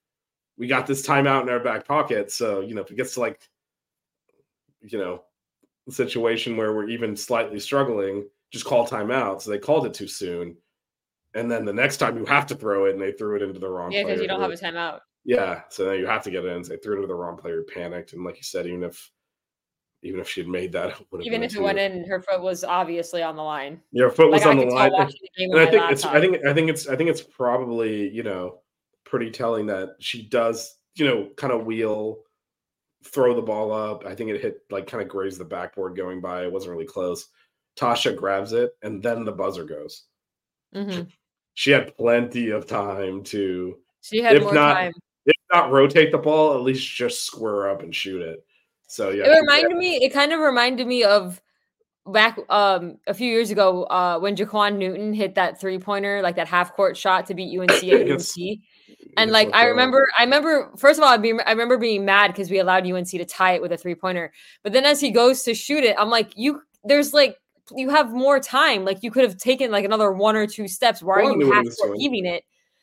we got this timeout in our back pocket. So, you know, if it gets to like, you know, a situation where we're even slightly struggling, just call timeout. So they called it too soon. And then the next time you have to throw it and they threw it into the wrong Yeah, because you don't have a timeout. Yeah. So then you have to get it in. So they threw it into the wrong player, panicked. And like you said, even if even if she had made that, Even if it went in, her foot was obviously on the line. Your foot was Like, I on the line. the and I think it's I think I think it's I think it's probably you know pretty telling that she does you know kind of wheel throw the ball up. I think it hit like kind of grazed the backboard going by. It wasn't really close. Tasha grabs it and then the buzzer goes. Mhm. She had plenty of time to She had If more not- time. if not rotate the ball, at least just square up and shoot it. So yeah, It reminded me. It kind of reminded me of back um a few years ago uh when Jaquan Newton hit that three pointer, like that half court shot to beat UNC at UNC. And like I remember, I remember. First of all, I, be, I remember being mad because we allowed UNC to tie it with a three pointer. But then as he goes to shoot it, I'm like, you. There's like you have more time. Like you could have taken like another one or two steps. Why Well, are you half was court doing. heaving it?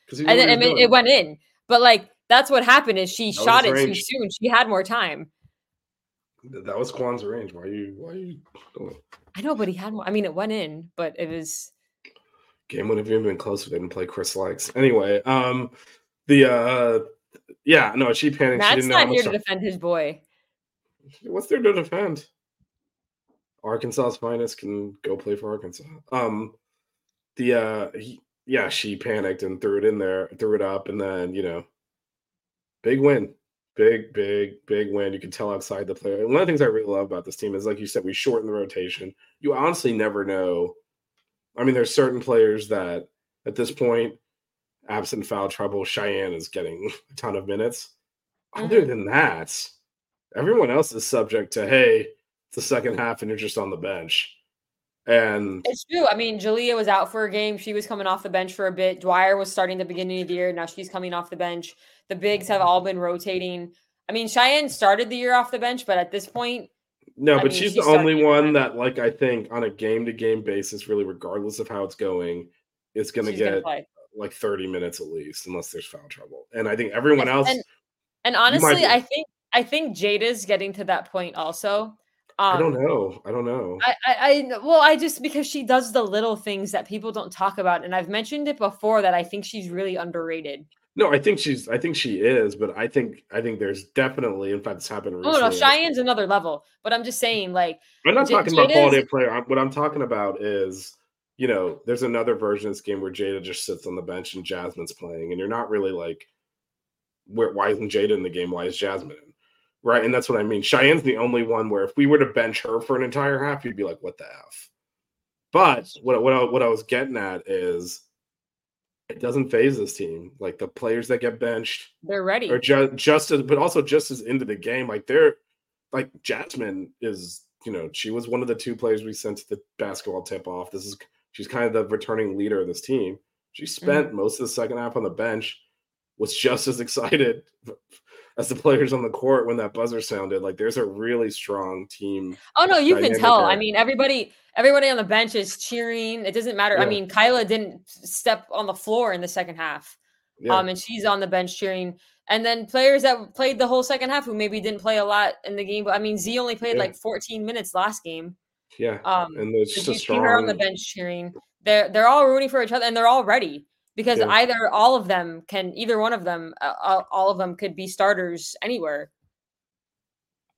'Cause he knew And then he I mean, it went in. But like that's what happened is she That shot it too soon. She had more time. That was Kwan's range. Why are you why are you Doing? I know, but he had more. I mean, it went in, but it was. game would have even been close if they didn't play Chris Lykes. Anyway, um the uh yeah, no, she panicked. she Matt's didn't know here to defend his boy. what's there to defend? Arkansas's finest can go play for Arkansas. Um the uh he, yeah, she panicked and threw it in there, threw it up, and then you know, big win. Big, big, big win. You can tell outside the player. And one of the things I really love about this team is like you said, we shorten the rotation. You honestly never know. I mean, there's certain players that at this point, absent foul trouble, Cheyenne is getting a ton of minutes. Other mm-hmm. than that, everyone else is subject to, hey, it's the second half and you're just on the bench. And It's true. I mean, Jalea was out for a game. She was coming off the bench for a bit. Dwyer was starting the beginning of the year. Now she's coming off the bench. The bigs have all been rotating. I mean, Cheyenne started the year off the bench, but at this point, No, I but mean, she's she the only one that, like, I think on a game to game basis, really, regardless of how it's going, is going to she's going to get like 30 minutes at least, unless there's foul trouble. And I think everyone else, And, and honestly, I think I think Jada's getting to that point also. Um, I don't know. I don't know. I, I, I, well, I just because she does the little things that people don't talk about, and I've mentioned it before that I think she's really underrated. no, I think she's, I think she is, but I think, I think there's definitely, in fact, it's happened Oh recently. no, Cheyenne's another level, but I'm just saying, like, I'm not Ja- talking about quality of player. I'm, what I'm talking about is, you know, there's another version of this game where Jada just sits on the bench and Jasmine's playing, and you're not really like, where why isn't Jada in the game? Why is Jasmine in? Right, and that's what I mean. Cheyenne's the only one where if we were to bench her for an entire half, you'd be like, "What the f?" But what what I, what I was getting at is, it doesn't phase this team. Like the players that get benched, they're ready. or just just as but also just as into the game like they're like jasmine is you know she was one of the two players we sent to the basketball tip off this is she's kind of the returning leader of this team she spent mm-hmm. most of the second half on the bench was just as excited as the players on the court when that buzzer sounded like there's a really strong team Oh no, you can tell. there. I mean, everybody, everybody on the bench is cheering. It doesn't matter. I mean, Kyla didn't step on the floor in the second half. yeah Um, and she's on the bench cheering. And then players that played the whole second half who maybe didn't play a lot in the game, but I mean, Z only played Yeah. like 14 minutes last game. yeah Um, and Did just a see her on the bench cheering? They're they're all rooting for each other, and they're all ready because Yeah. either all of them can, either one of them, uh, all of them could be starters anywhere.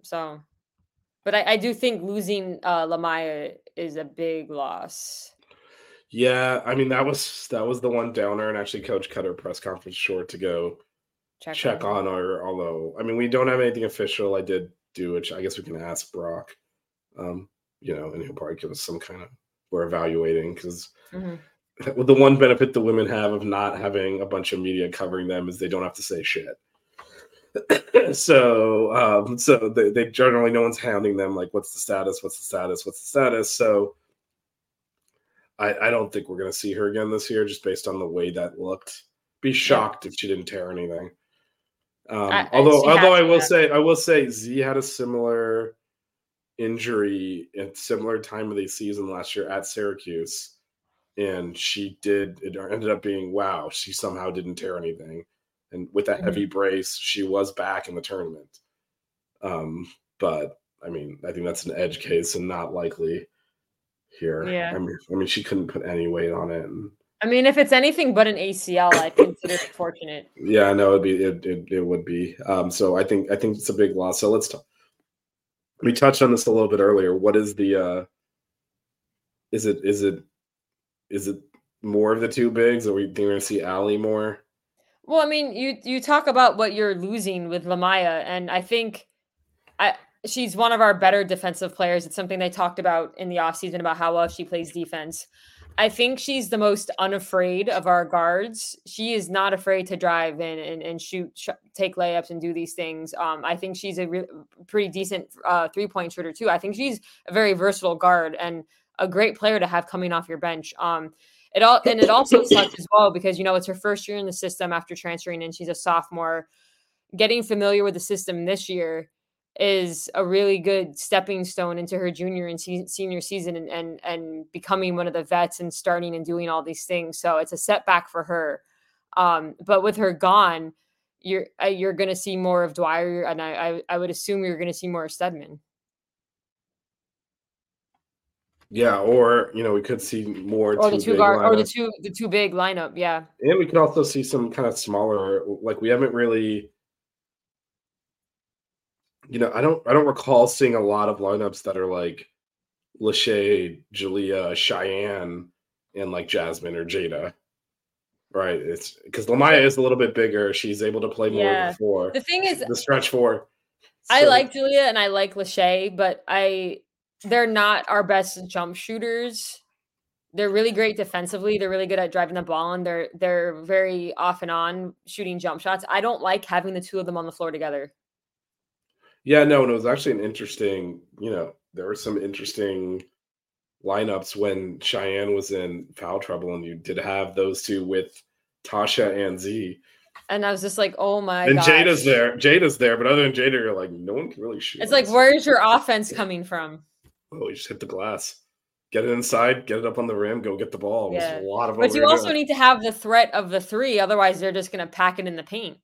So, but I, I do think losing uh, Lamaya is a big loss. yeah i mean that was that was the one downer and actually coach cut her press conference short to go Check, check on her. Although, I mean, we don't have anything official. I did do it. I guess we can ask Brock Um, you know, and he'll probably give us some kind of we're evaluating because Mhm. the one benefit the women have of not having a bunch of media covering them is they don't have to say shit. so um so they, they generally no one's hounding them like what's the status what's the status what's the status? So i i don't think we're going to see her again this year just based on the way that looked. Be shocked if she didn't tear anything. Um I- although although i will say i will say z had a similar injury at similar time of the season last year at syracuse and she did it ended up being wow she somehow didn't tear anything and with that Mm-hmm. heavy brace she was back in the tournament um but i mean i think that's an edge case and not likely here Yeah. i mean i mean she couldn't put any weight on it and I mean, if it's anything but an ACL, I consider it fortunate. yeah i know it'd be it, it, it would be um so i think i think it's a big loss so let's talk we touched on this a little bit earlier what is the uh is it is it is it more of the two bigs or we we're gonna see ali more Well, I mean, you you talk about what you're losing with Lamaya, and I think I she's one of our better defensive players. It's something they talked about in the offseason about how well she plays defense. I think she's the most unafraid of our guards. She is not afraid to drive in and, and shoot, sh- take layups, and do these things. Um, I think she's a re- pretty decent uh, three point shooter too. I think she's a very versatile guard and a great player to have coming off your bench. Um, it all and it also sucks as well because you know it's her first year in the system after transferring and she's a sophomore. Getting familiar with the system this year is a really good stepping stone into her junior and se- senior season and, and and becoming one of the vets and starting and doing all these things. So it's a setback for her. Um, but with her gone, you're uh, you're going to see more of Dwyer, and I, I I would assume you're going to see more of Stedman. Yeah, or you know, we could see more or the two guard or the two the two big lineup. Yeah, and we could also see some kind of smaller. Like we haven't really, you know, I don't, I don't recall seeing a lot of lineups that are like Lachey, Julia, Cheyenne, and like Jasmine or Jada. Right, it's because Lamaya is a little bit bigger. She's able to play more Yeah. the four. the thing is, the stretch four. I like Julia and I like Lachey, but I they're not our best jump shooters. They're really great defensively. They're really good at driving the ball, and they're they're very off and on shooting jump shots. I don't like having the two of them on the floor together. Yeah, no, and it was actually an interesting, you know, there were some interesting lineups when Cheyenne was in foul trouble and you did have those two with Tasha and Z. And I was just like, oh my and god. Jada's there. Jada's there, but other than Jada, you're like, no one can really shoot. It's like, where's your offense coming from? Oh, you just hit the glass. Get it inside, get it up on the rim, go get the ball. Yeah. a lot of But you also doing. need to have the threat of the three, otherwise they're just gonna pack it in the paint.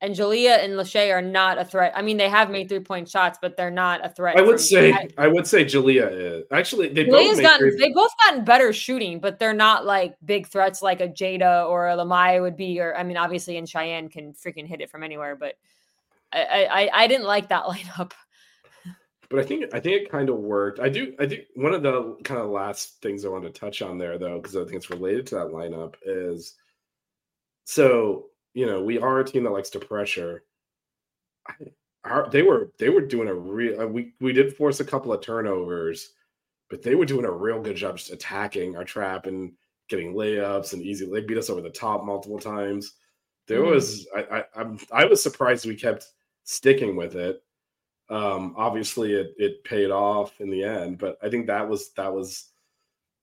And Julia and Lachey are not a threat. I mean, they have made three point shots, but they're not a threat. I would say I- I would say Julia is actually they both gotten they both gotten better shooting, but they're not like big threats like a Jada or a Lamaya would be. Or I mean, obviously, and Cheyenne can freaking hit it from anywhere. But I, I- I didn't like that lineup. But I think I think it kind of worked. I do I think one of the kind of last things I want to touch on there though, because I think it's related to that lineup, is so you know we are a team that likes to pressure. I- Our, they were they were doing a real. uh, We we did force a couple of turnovers, but they were doing a real good job just attacking our trap and getting layups and easy. They beat us over the top multiple times. There Mhm. was I, I I'm I was surprised we kept sticking with it um obviously it it paid off in the end but i think that was that was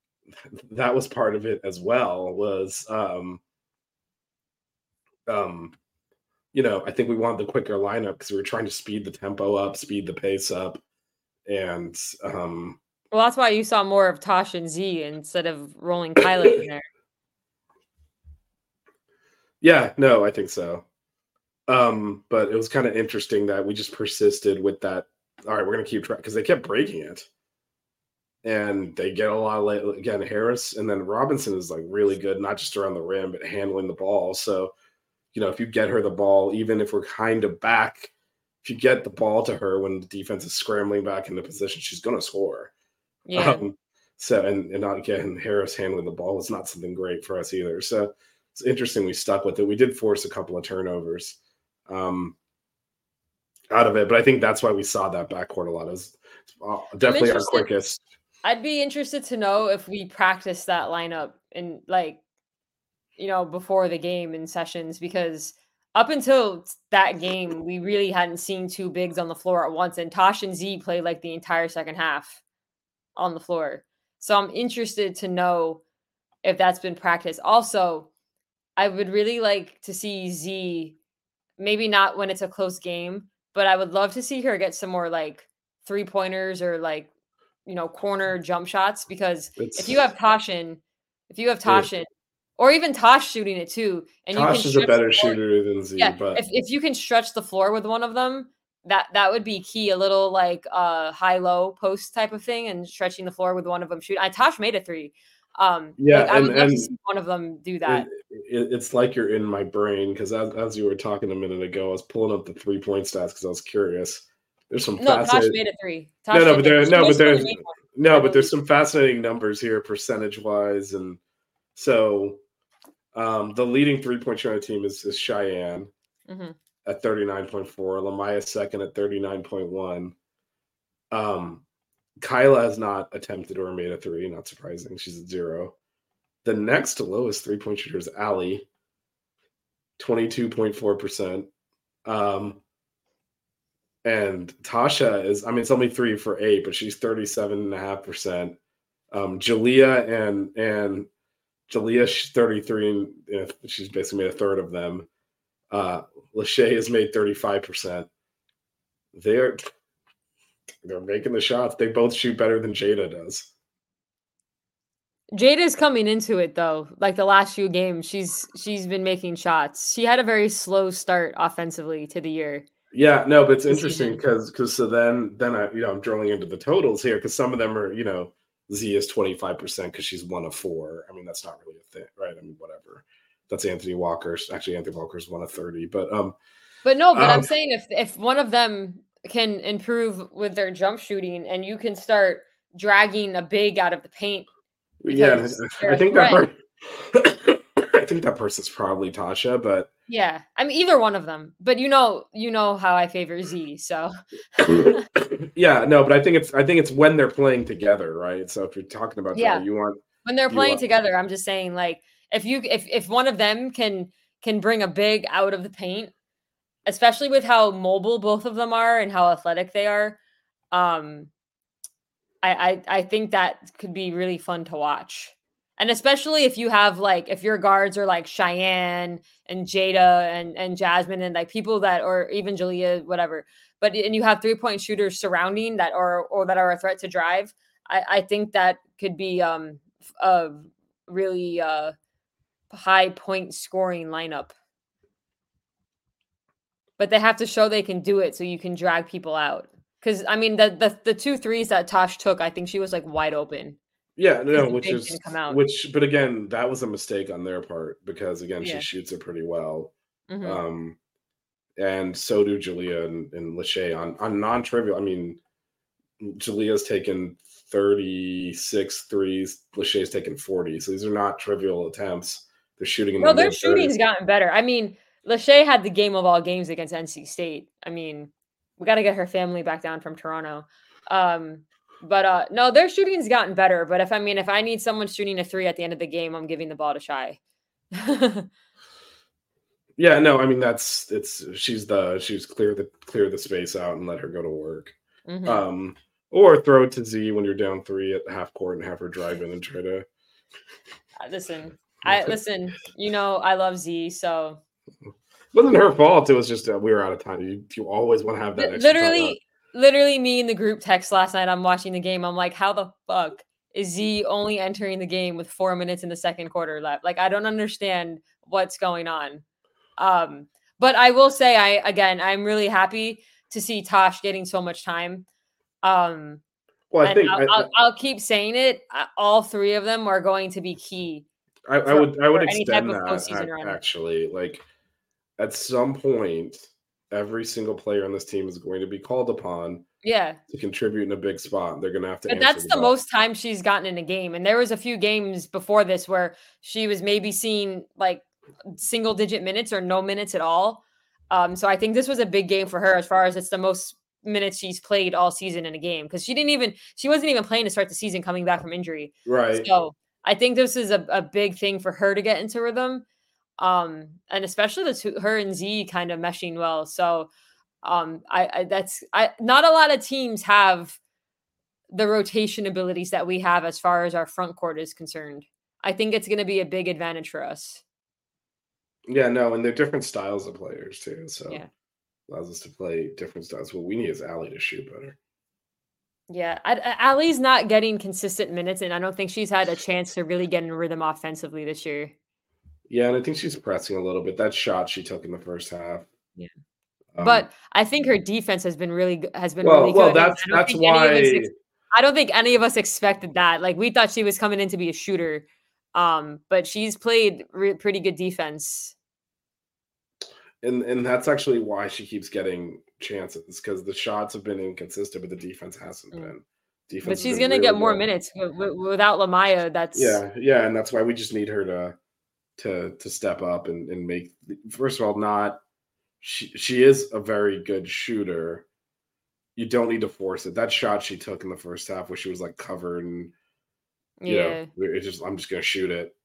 that was part of it as well was um um you know i think we wanted the quicker lineup because we were trying to speed the tempo up speed the pace up and um Well, that's why you saw more of Tosh and Z instead of rolling Kylie in there. Yeah, no, I think so. Um, but it was kind of interesting that we just persisted with that. All right, we're gonna keep track because they kept breaking it, and they get a lot of late, again Harris, and then Robinson is like really good, not just around the rim but handling the ball. So, you know, if you get her the ball, even if we're kind of back, if you get the ball to her when the defense is scrambling back into position, she's gonna score. Yeah. Um, so and and not again Harris handling the ball is not something great for us either. So it's interesting we stuck with it. We did force a couple of turnovers um, out of it, but I think that's why we saw that backcourt a lot. Is uh, definitely our quickest. I'd be interested to know if we practice that lineup in like, you know, before the game in sessions because up until that game, we really hadn't seen two bigs on the floor at once, and Tosh and Z played like the entire second half on the floor. So I'm interested to know if that's been practiced. Also, I would really like to see Z, maybe not when it's a close game, but I would love to see her get some more like three pointers or like you know corner jump shots because It's, if you have Toshin, if you have. Toshin, or even Tosh shooting it too, and you Tosh can is a better shooter than Z, Yeah, but if if you can stretch the floor with one of them, that that would be key. A little like uh high low post type of thing, and stretching the floor with one of them shoot. I Tosh made a three. Um, Yeah, like, I would and- love to see one of them do that. it, it- it's like you're in my brain because as, as you were talking a minute ago, I was pulling up the three point stats because I was curious. There's some no, Tosh fascinating. made a three. No, Tosh no, did but there, no, but there's no, but there's some fascinating numbers here, percentage wise, and so um, the leading three point shooter on the team is, is Cheyenne Mhm. at thirty nine point four, Lamaya second at thirty nine point one. Um, Kyla has not attempted or made a three, not surprising. She's at zero. The next lowest three point shooter is Allie, 22.4%. Um, and Tasha is, I mean, it's only three for eight, but she's 37.5%. Um, Jalea and, and Jalea, she's 33, and you know, she's basically made a third of them. Uh, Lachey has made 35%. They're, they're making the shots. They both shoot better than Jada does. Jada's coming into it though. Like the last few games, she's she's been making shots. She had a very slow start offensively to the year. Yeah, no, but it's interesting because because so then then I you know I'm drilling into the totals here because some of them are you know Z is 25 percent because she's one of four. I mean that's not really a thing, right? I mean whatever. That's Anthony Walker's actually Anthony Walker's one of 30, but um But no, but I'm Um, saying if if one of them can improve with their jump shooting and you can start dragging a big out of the paint. yeah, I- think that I think that person's probably Tasha, but Yeah. I mean either one of them. But you know, you know how I favor Z, so yeah, no, but I think it's I think it's when they're playing together, right? So if you're talking about Yeah. that, you want when they're playing are- together, I'm just saying like if you if if one of them can can bring a big out of the paint, especially with how mobile both of them are and how athletic they are, um I I, I think that could be really fun to watch. And especially if you have like if your guards are like Cheyenne and Jada and and Jasmine and like people that or even Julia whatever, but and you have three point shooters surrounding that or or that are a threat to drive, I, I think that could be um a really uh high point scoring lineup. But they have to show they can do it so you can drag people out. Because I mean the, the the two threes that Tosh took, I think she was like wide open. Yeah, no, which is which, but again, that was a mistake on their part because again, Yeah. she shoots it pretty well, Mhm. um, and so do Jalea and, and Lachey on on non-trivial. I mean, Jalea's taken 36 threes, Lachey's taken 40, so these are not trivial attempts. They're shooting in No, the their shooting's gotten better. I mean, Lachey had the game of all games against NC State. I mean, we got to get her family back down from Toronto. Um, but uh, no, their shooting's gotten better. But if I mean, if I need someone shooting a three at the end of the game, I'm giving the ball to Shy. Yeah, no, I mean that's it's she's the she's clear the clear the space out and let her go to work. Mhm. Um, or throw it to Z when you're down three at half court and have her drive in and try to Uh, listen, I listen. You know, I love Z, so wasn't her fault. It was just uh, we were out of time. You, you always want to have that. Literally, literally, me in the group text last night. I'm watching the game. I'm like, how the fuck is Z only entering the game with four minutes in the second quarter left? Like, I don't understand what's going on. Um, but I will say, I again, I'm really happy to see Tosh getting so much time. Um, Well, I think I'll, I, I'll, I'll keep saying it. uh, All three of them are going to be key. I, I would I would for any type extend that postseason ac- run. actually. Like at some point, every single player on this team is going to be called upon Yeah. to contribute in a big spot. They're going to have to. But that's the bell. most time she's gotten in a game. And there was a few games before this where she was maybe seeing like single digit minutes or no minutes at all. Um, so I think this was a big game for her as far as it's the most minutes she's played all season in a game because she didn't even she wasn't even playing to start the season coming back from injury. Right. So I think this is a, a big thing for her to get into rhythm. Um, and especially the two, her and Z kind of meshing well. So um I, I that's I not a lot of teams have the rotation abilities that we have as far as our front court is concerned. I think it's going to be a big advantage for us. Yeah, no, and they're different styles of players too. So Yeah. allows us to play different styles. What we need is Allie to shoot better. Yeah, Allie's not getting consistent minutes, and I don't think she's had a chance to really get in rhythm offensively this year. Yeah, and I think she's pressing a little bit. That shot she took in the first half. Yeah. Um, but I think her defense has been really has been well, really good. well, that's I don't that's think any of us why. ex- I don't think any of us expected that. Like we thought she was coming in to be a shooter, um, but she's played re- pretty good defense. and and that's actually why she keeps getting chances because the shots have been inconsistent, but the defense hasn't Mm. been. Defense But has gonna get more good. minutes w- w- without Lamaya. That's Yeah, yeah, and that's why we just need her to to to step up and and make. First of all, not she she is a very good shooter. You don't need to force it. That shot she took in the first half, where she was like covered and you yeah. know, it just I'm just gonna shoot it.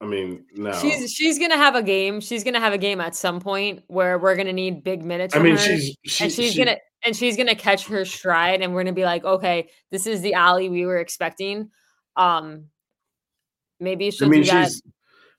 I mean, no. She's she's gonna have a game. She's gonna have a game at some point where we're gonna need big minutes. I mean, she's she, and she's she- gonna and she's gonna catch her stride and we're gonna be like okay this is the Allie we were expecting um maybe she'll mean, do that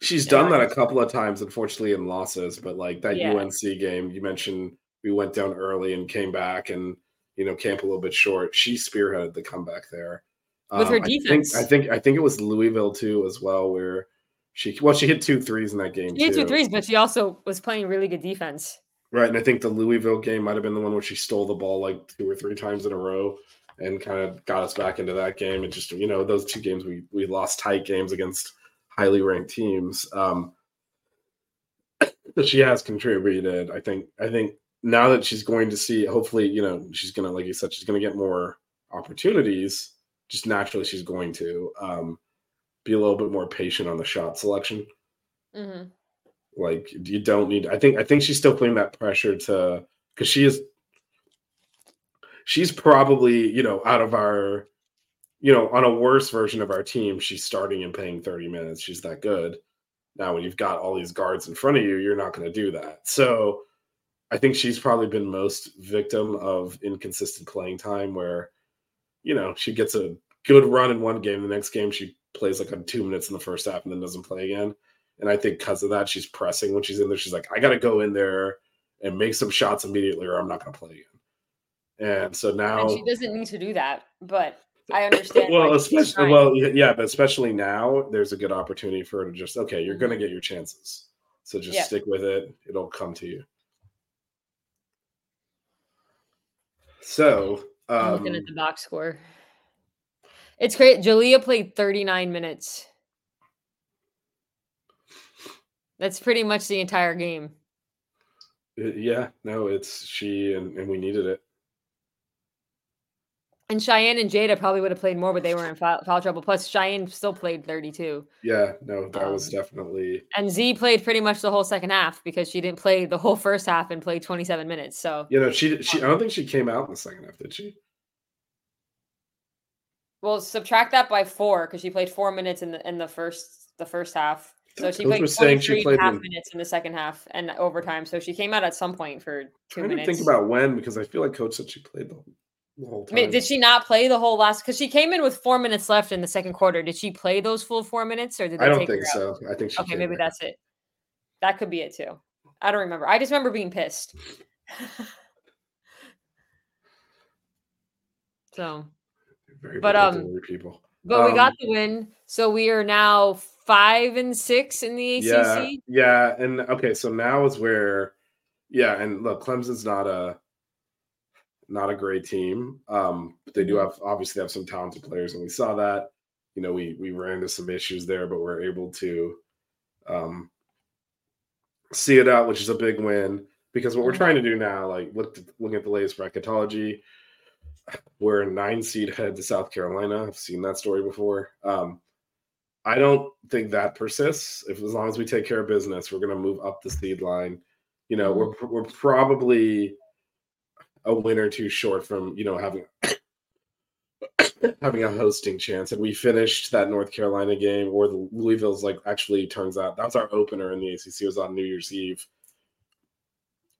she's done that a couple of times, unfortunately, in losses. But like that Yeah. UNC game you mentioned, we went down early and came back, and you know, camp a little bit short. She spearheaded the comeback there With her Um, I think- defense. I think, I think it was Louisville too, as well, where she well she hit two threes in that game. she hit too. two threes but she also was playing really good defense Right, and I think the Louisville game might have been the one where she stole the ball like two or three times in a row and kind of got us back into that game. And just you know, those two games we we lost tight games against highly ranked teams. Um, but she has contributed. I think. I think now that she's going to see, hopefully, you know, she's gonna, like you said, she's gonna get more opportunities. Just naturally, she's going to um, be a little bit more patient on the shot selection hmm like you don't need i think i think she's still putting that pressure to because she is she's probably you know out of our you know on a worse version of our team she's starting and playing 30 minutes she's that good now when you've got all these guards in front of you you're not going to do that so i think she's probably been most victim of inconsistent playing time where you know she gets a good run in one game the next game she plays like on two minutes in the first half and then doesn't play again and I think because of that, she's pressing when she's in there. She's like, I got to go in there and make some shots immediately, or I'm not going to play again. And so now, and she doesn't need to do that but i understand well, especially well, yeah, but especially now, there's a good opportunity for her to just okay, you're going to get your chances, so just Yeah. stick with it. It'll come to you. So, I'm um, looking at the box score it's great Jalea played 39 minutes that's pretty much the entire game yeah, no, it's she, and, and we needed it. And Cheyenne and Jada probably would have played more, but they were in foul, foul trouble. Plus, Cheyenne still played 32. Yeah, no, that was Um, definitely And Z played pretty much the whole second half because she didn't play the whole first half and played 27 minutes. So, you know she she. I don't think she came out in the second half, did she? well, subtract that by four because she played four minutes in the in the first the first half. So she played was saying she 23 and played half in- minutes in the second half and overtime. So she came out at some point for two minutes. think about when because I feel like coach said she played the whole, the whole I mean, did she not play the whole last? Because she came in with four minutes left in the second quarter. Did she play those full four minutes, or did they I don't think so. I think she Okay, maybe back. that's it. That could be it too. I don't remember. I just remember being pissed. so, Very but, um, people. but we got Um, the win. So we are now five and six in the ACC. Yeah, yeah, and okay, so now is where, yeah, and look, Clemson's not a not a great team. Um, but they do Mhm. have obviously have some talented players, and we saw that. You know, we we ran into some issues there, but we're able to um see it out, which is a big win. Because what we're Mhm. trying to do now, like look looking at the latest bracketology, we're a nine seed head to South Carolina. I've seen that story before. Um, I don't think that persists. If as long as we take care of business, we're going to move up the seed line. You know, we're we're probably a win or two short from you know having having a hosting chance. And we finished that North Carolina game, or the Louisville's like actually turns out that's our opener in the ACC. It was on New Year's Eve.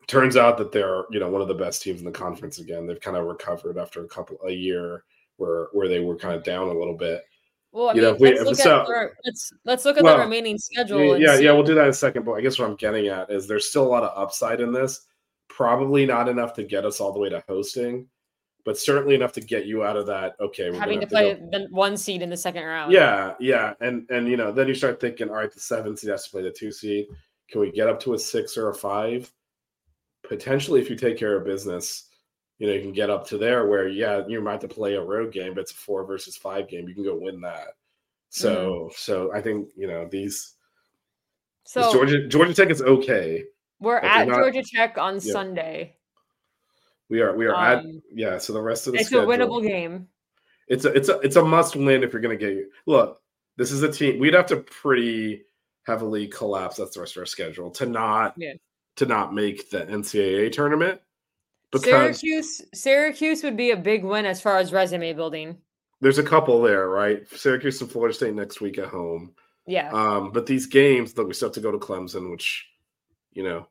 Turns out that they're you know one of the best teams in the conference again. They've kind of recovered after a couple a year where where they were kind of down a little bit. Well, I You mean, know, we- let's, look out- at the, let's let's look at Well, the remaining schedule. Yeah, yeah, we'll do that in a second. But I guess what I'm getting at is there's still a lot of upside in this. Probably not enough to get us all the way to hosting, but certainly enough to get you out of that. Okay, we're having gonna to play go- the one seed in the second round. Yeah, yeah, and and you know then you start thinking, all right, the seven seed has to play the two seed. Can we get up to a six or a five? Potentially, if you take care of business, you know you can get up to there where yeah you might have to play a road game, but it's a four versus five game. You can go win that. So mm-hmm. so I think you know these. So Georgia Georgia Tech is okay. We're they're at not- Georgia Tech on Yeah. Sunday. We are we are at Um, yeah. So the rest of the It's schedule, a winnable game. it's a it's a it's a must win if you're going to get you. Look, this is a team we'd have to pretty heavily collapse. That's the rest of our schedule to not Yeah. to not make the NCAA tournament because Syracuse, Syracuse would be a big win as far as resume building. there's a couple there, right? Syracuse and Florida State next week at home. Yeah, Um, but these games, look, we still have to go to Clemson, which you know,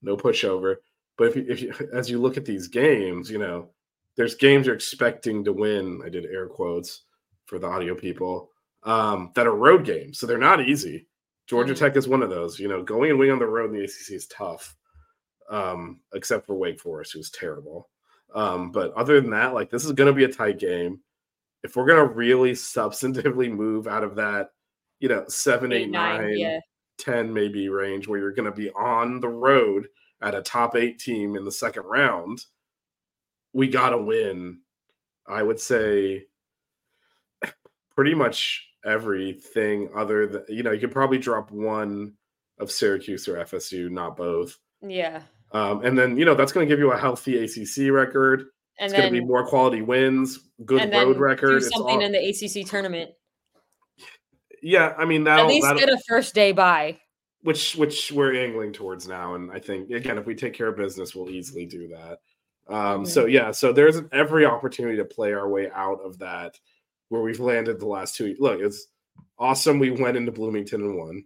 no pushover. But if you, if you, as you look at these games, you know, there's games you're expecting to win. I did air quotes for the audio people um, that are road games, so they're not easy. Georgia Mhm. Tech is one of those. You know, going and winning on the road in the ACC is tough, um, except for Wake Forest, who's terrible. Um, but other than that, like this is going to be a tight game. If we're going to really substantively move out of that, you know, seven, eight, nine, yeah. 10 maybe range where you're going to be on the road at a top eight team in the second round, we got to win. I would say pretty much everything other than, you know, you could probably drop one of Syracuse or FSU, not both. Yeah, Um, and then, you know, that's going to give you a healthy ACC record. and It's going to be more quality wins, good road record. do something all- in the ACC tournament. Yeah, I mean, At that'll, least get a first day bye. which which we're angling towards now and i think again if we take care of business we'll easily do that um Mhm. so yeah so there's every opportunity to play our way out of that where we've landed the last two look it's awesome we went into bloomington and won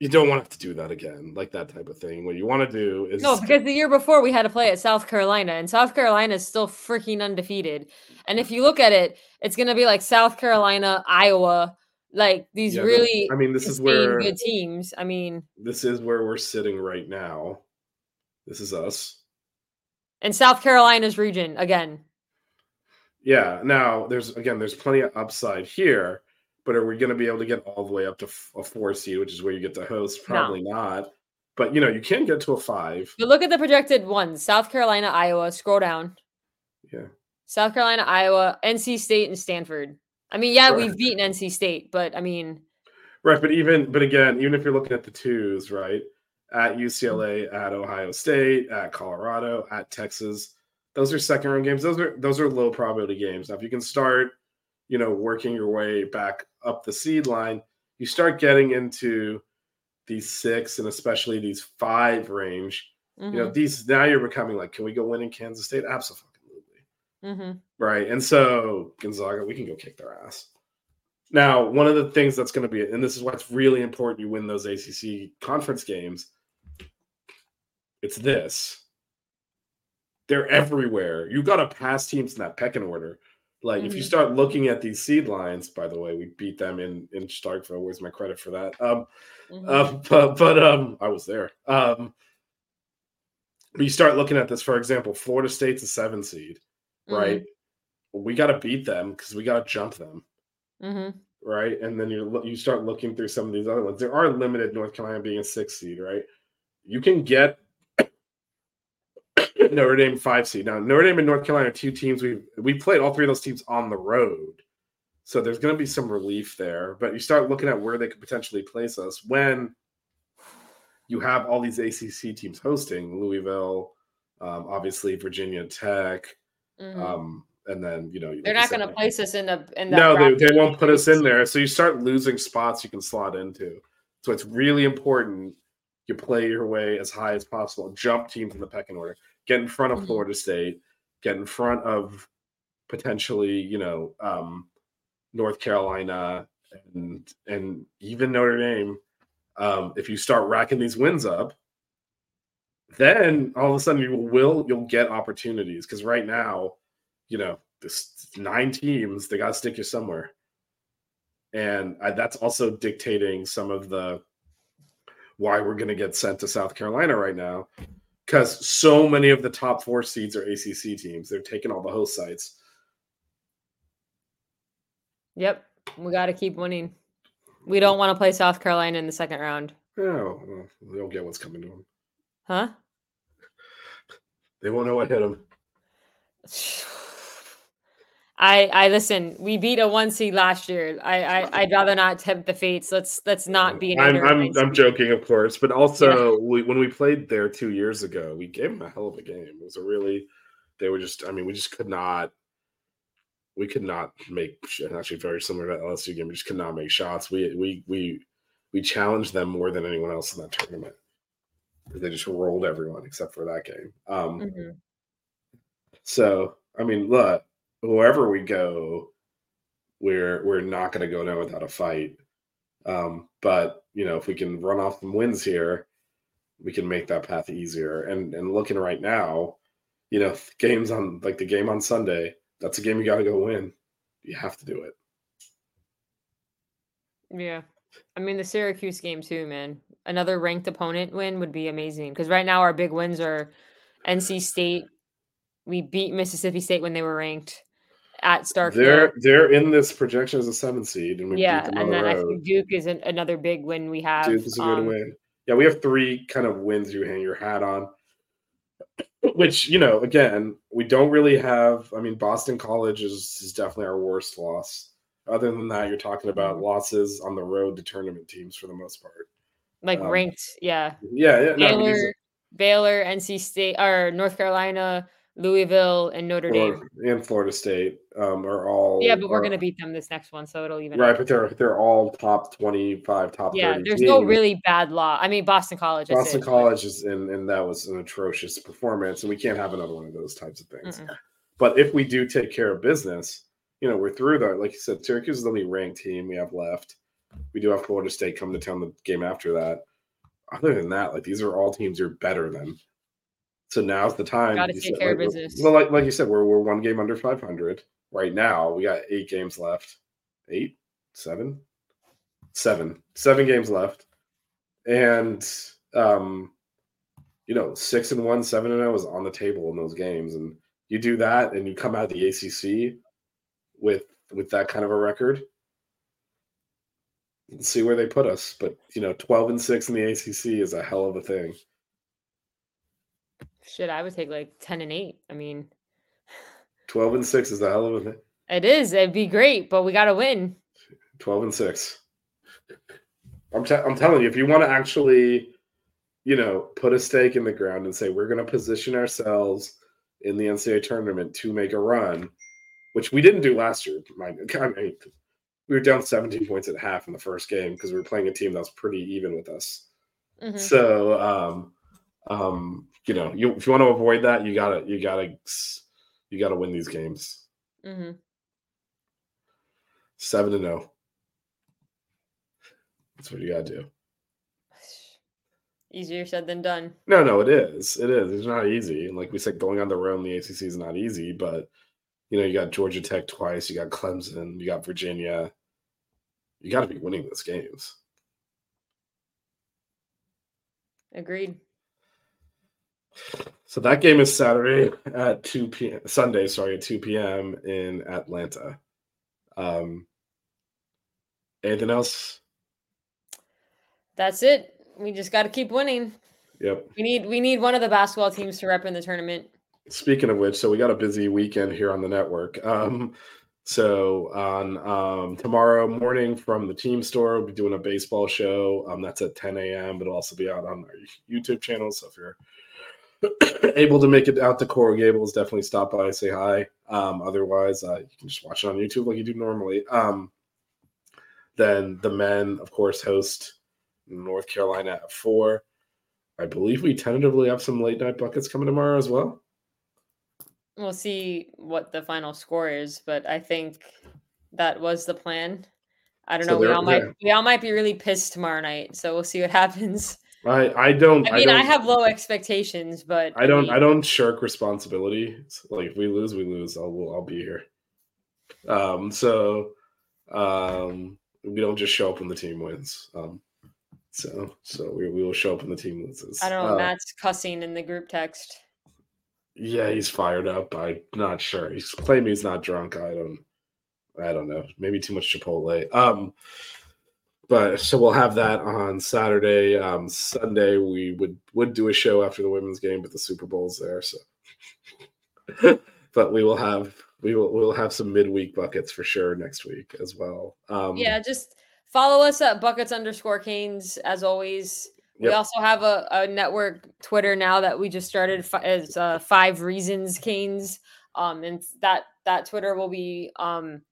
you don't want to to do that again like that type of thing what you want to do is No, because the year before we had to play at South Carolina, and South Carolina is still freaking undefeated. And if you look at it, it's going to be like South Carolina, Iowa, like these Yeah, really i mean this is where good teams. I mean, this is where we're sitting right now this is us and South Carolina's region again. Yeah. Now there's again there's plenty of upside here, but are we going to be able to get all the way up to a four seed, which is where you get the host? No. Probably not. But you know you can get to a five. But look at the projected ones: South Carolina, Iowa. Scroll down. Yeah. South Carolina, Iowa, NC State, and Stanford. I mean, yeah, Right. we've beaten NC State, but I mean, Right. But even but again, even if you're looking at the twos, right? At UCLA, at Ohio State, at Colorado, at Texas, those are second round games. Those are those are low probability games. Now, if you can start, you know, working your way back up the seed line, you start getting into these six and especially these five range. you know mhm, these now you're becoming like can we go win in kansas state absolutely mhm. right and so gonzaga we can go kick their ass now one of the things that's going to be and this is why it's really important you win those acc conference games it's this they're everywhere you got to pass teams in that pecking order like if you Mhm. start looking at these seed lines by the way we beat them in in starkville where's my credit for that um mhm. uh, but but um, I was there. Um, but you start looking at this, for example, Florida State's a seven seed, right? We got to beat them because we got to jump them, Mhm. right? And then you you start looking through some of these other ones. There are limited North Carolina being a six seed, right? You can get Notre Dame five seed. Now Notre Dame and North Carolina are two teams we we played all three of those teams on the road. So there's going to be some relief there, but you start looking at where they could potentially place us when you have all these ACC teams hosting Louisville, um, obviously Virginia Tech, Mhm. um, and then you know They're like not going to place us in the in that. no, they, they won't put us in there. So you start losing spots you can slot into. So it's really important you play your way as high as possible, jump teams in the pecking order. get in front of Mhm. Florida State, get in front of potentially, you know, um, North Carolina and and even Notre Dame. Um, if you start racking these wins up, then all of a sudden you will you'll get opportunities because right now, you know, this nine teams they got to stick you somewhere, and I, that's also dictating some of the why we're going to get sent to South Carolina right now because so many of the top four seeds are ACC teams. They're taking all the host sites. Yep. We got to keep winning. We don't want to play South Carolina in the second round. Oh, well, they don't get what's coming to them. Huh? They won't know what hit them. I I listen. We beat a one seed last year. I, I I'd rather not tempt the fates. Let's let's not be. An I'm I'm, I'm joking, of course, but also we, when we played there two years ago, we gave them a hell of a game. It was a really, they were just. I mean, we just could not. We could not make actually very similar to LSU game. We just could not make shots. We we we we challenged them more than anyone else in that tournament. They just rolled everyone except for that game. Um, Mhm. So I mean, look, wherever we go, we're we're not going to go down without a fight. Um, but you know, if we can run off some wins here, we can make that path easier. And and looking right now, you know, games on like the game on Sunday, that's a game you got to go win. You have to do it. Yeah. I mean the Syracuse game too, man. Another ranked opponent win would be amazing because right now our big wins are NC State. We beat Mississippi State when they were ranked at Starkville. They're they're in this projection as a seven seed, and we beat yeah, them on and the then I road. think Duke is an, another big win we have. Duke is a good um, win. Yeah, we have three kind of wins you hang your hat on. Which, you know, again, we don't really have. I mean, Boston College is, is definitely our worst loss. Other than that, you're talking about Mm-hmm. losses on the road to tournament teams for the most part. Like Um, ranked, yeah. Yeah, yeah. No, Baylor, these Baylor, NC State, or North Carolina, Louisville, and Notre are- Dame. and Florida State um, are all. Yeah, but we're are- gonna beat them this next one, so it'll even. right, but they're they're all top twenty five, top Yeah, there's no really bad law. I mean, Boston College. Boston said, College is and and that was an atrocious performance, and we can't have another one of those types of things. Mm-mm. But if we do take care of business, you know, we're through that. Like you said, Syracuse is the only ranked team we have left. We do have Florida State coming to town the game after that. Other than that, like these are all teams you're better than. So now's the time. Gotta take said, care of business. Well, like like you said, we're we're one game under 500 right now. We got eight games left. Eight, seven, seven, seven games left, and um, you know, six and one, seven and zero is on the table in those games, and you do that, and you come out of the ACC with that kind of a record. Let's see where they put us, but you know, twelve and six in the ACC is a hell of a thing. shit, I would take like ten and eight. I mean, Twelve and six is a hell of a thing. it is. It'd be great, but we gotta win. 12 and 6 I'm, te- I'm telling you if you want to actually you know put a stake in the ground and say we're going to position ourselves in the ncaa tournament to make a run which we didn't do last year. I mean, we were down 17 points at half in the first game because we were playing a team that was pretty even with us Mhm. so um um you know you if you want to avoid that you gotta you gotta you gotta win these games Mhm. seven to no that's what you gotta do Easier said than done. No, no, it is. It is. It's not easy. And like we said, going on the road in the ACC is not easy. But you know, you got Georgia Tech twice. You got Clemson. You got Virginia. You got to be winning those games. Agreed. So that game is Saturday at two p.m. Sunday, sorry, at two p.m. in Atlanta. Um, anything else? That's it. We just got to keep winning. Yep. We need we need one of the basketball teams to rep in the tournament. Speaking of which, so we got a busy weekend here on the network. Um, so on um, tomorrow morning from the team store, we'll be doing a baseball show. Um, that's at 10 a.m. But it'll also be out on our YouTube channel. So if you're able to make it out to Coral Gables, definitely stop by, say hi. Um, otherwise, uh, you can just watch it on YouTube like you do normally. Um, then the men, of course, host North Carolina at four. I believe we tentatively have some late night buckets coming tomorrow as well. We'll see what the final score is, but I think that was the plan. I don't So know. We all might yeah. we all might be really pissed tomorrow night, so we'll see what happens. I I don't. I mean, I, don't, have low expectations, but I don't. mean, I don't shirk responsibility. It's Like if we lose, we lose. I'll I'll be here. Um. So, um, we don't just show up when the team wins. Um. So so we, we will show up when the team loses. I don't know. Uh, Matt's cussing in the group text. Yeah, he's fired up. I'm not sure. He's claiming he's not drunk. I don't. I don't know. Maybe too much Chipotle. Um. But so we'll have that on Saturday. Um, Sunday we would would do a show after the women's game, but the Super Bowl's there, so. but we will have we will we'll have some midweek buckets for sure next week as well. Um, Yeah, just follow us at buckets underscore canes as always. We Yep. also have a, a network Twitter now that we just started fi- as uh, five reasons canes. Um, and that that Twitter will be um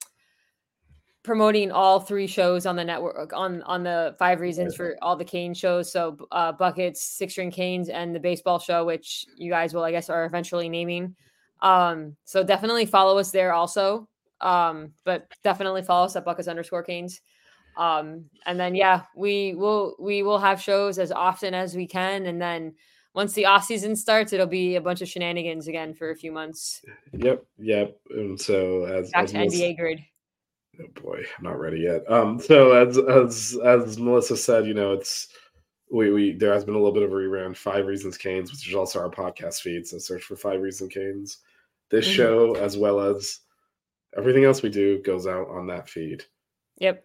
promoting all three shows on the network on on the five reasons for all the cane shows. So uh, buckets, six string canes, and the baseball show, which you guys will I guess are eventually naming. Um, so definitely follow us there also. Um, but definitely follow us at buckets underscore canes. Um, and then yeah, we will we will have shows as often as we can, and then once the off season starts, it'll be a bunch of shenanigans again for a few months. Yep. Yep. And so as, Back as to Melissa- NBA grid. Oh boy, I'm not ready yet. Um, so as as as Melissa said, you know, it's we we there has been a little bit of a rerun. Five Reasons Canes, which is also our podcast feed. So search for Five Reasons Canes. This Mhm. show, as well as everything else we do, goes out on that feed. Yep.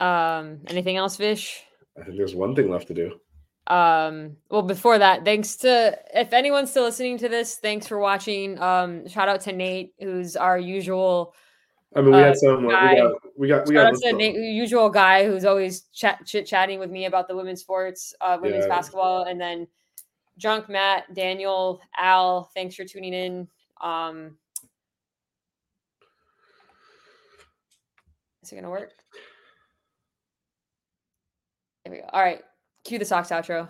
Um, anything else, Vish? I think there's one thing left to do. um well before that thanks to if anyone's still listening to this thanks for watching um shout out to nate who's our usual I mean, we Uh, had some. We got we got we got to nate usual guy who's always chat chit chatting with me about the women's sports uh women's Yeah. basketball and then drunk matt daniel al thanks for tuning in um is it gonna work there we go all right cue the socks outro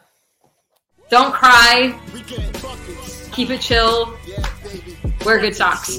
Don't cry. We get buckets. Keep it chill. Wear good socks.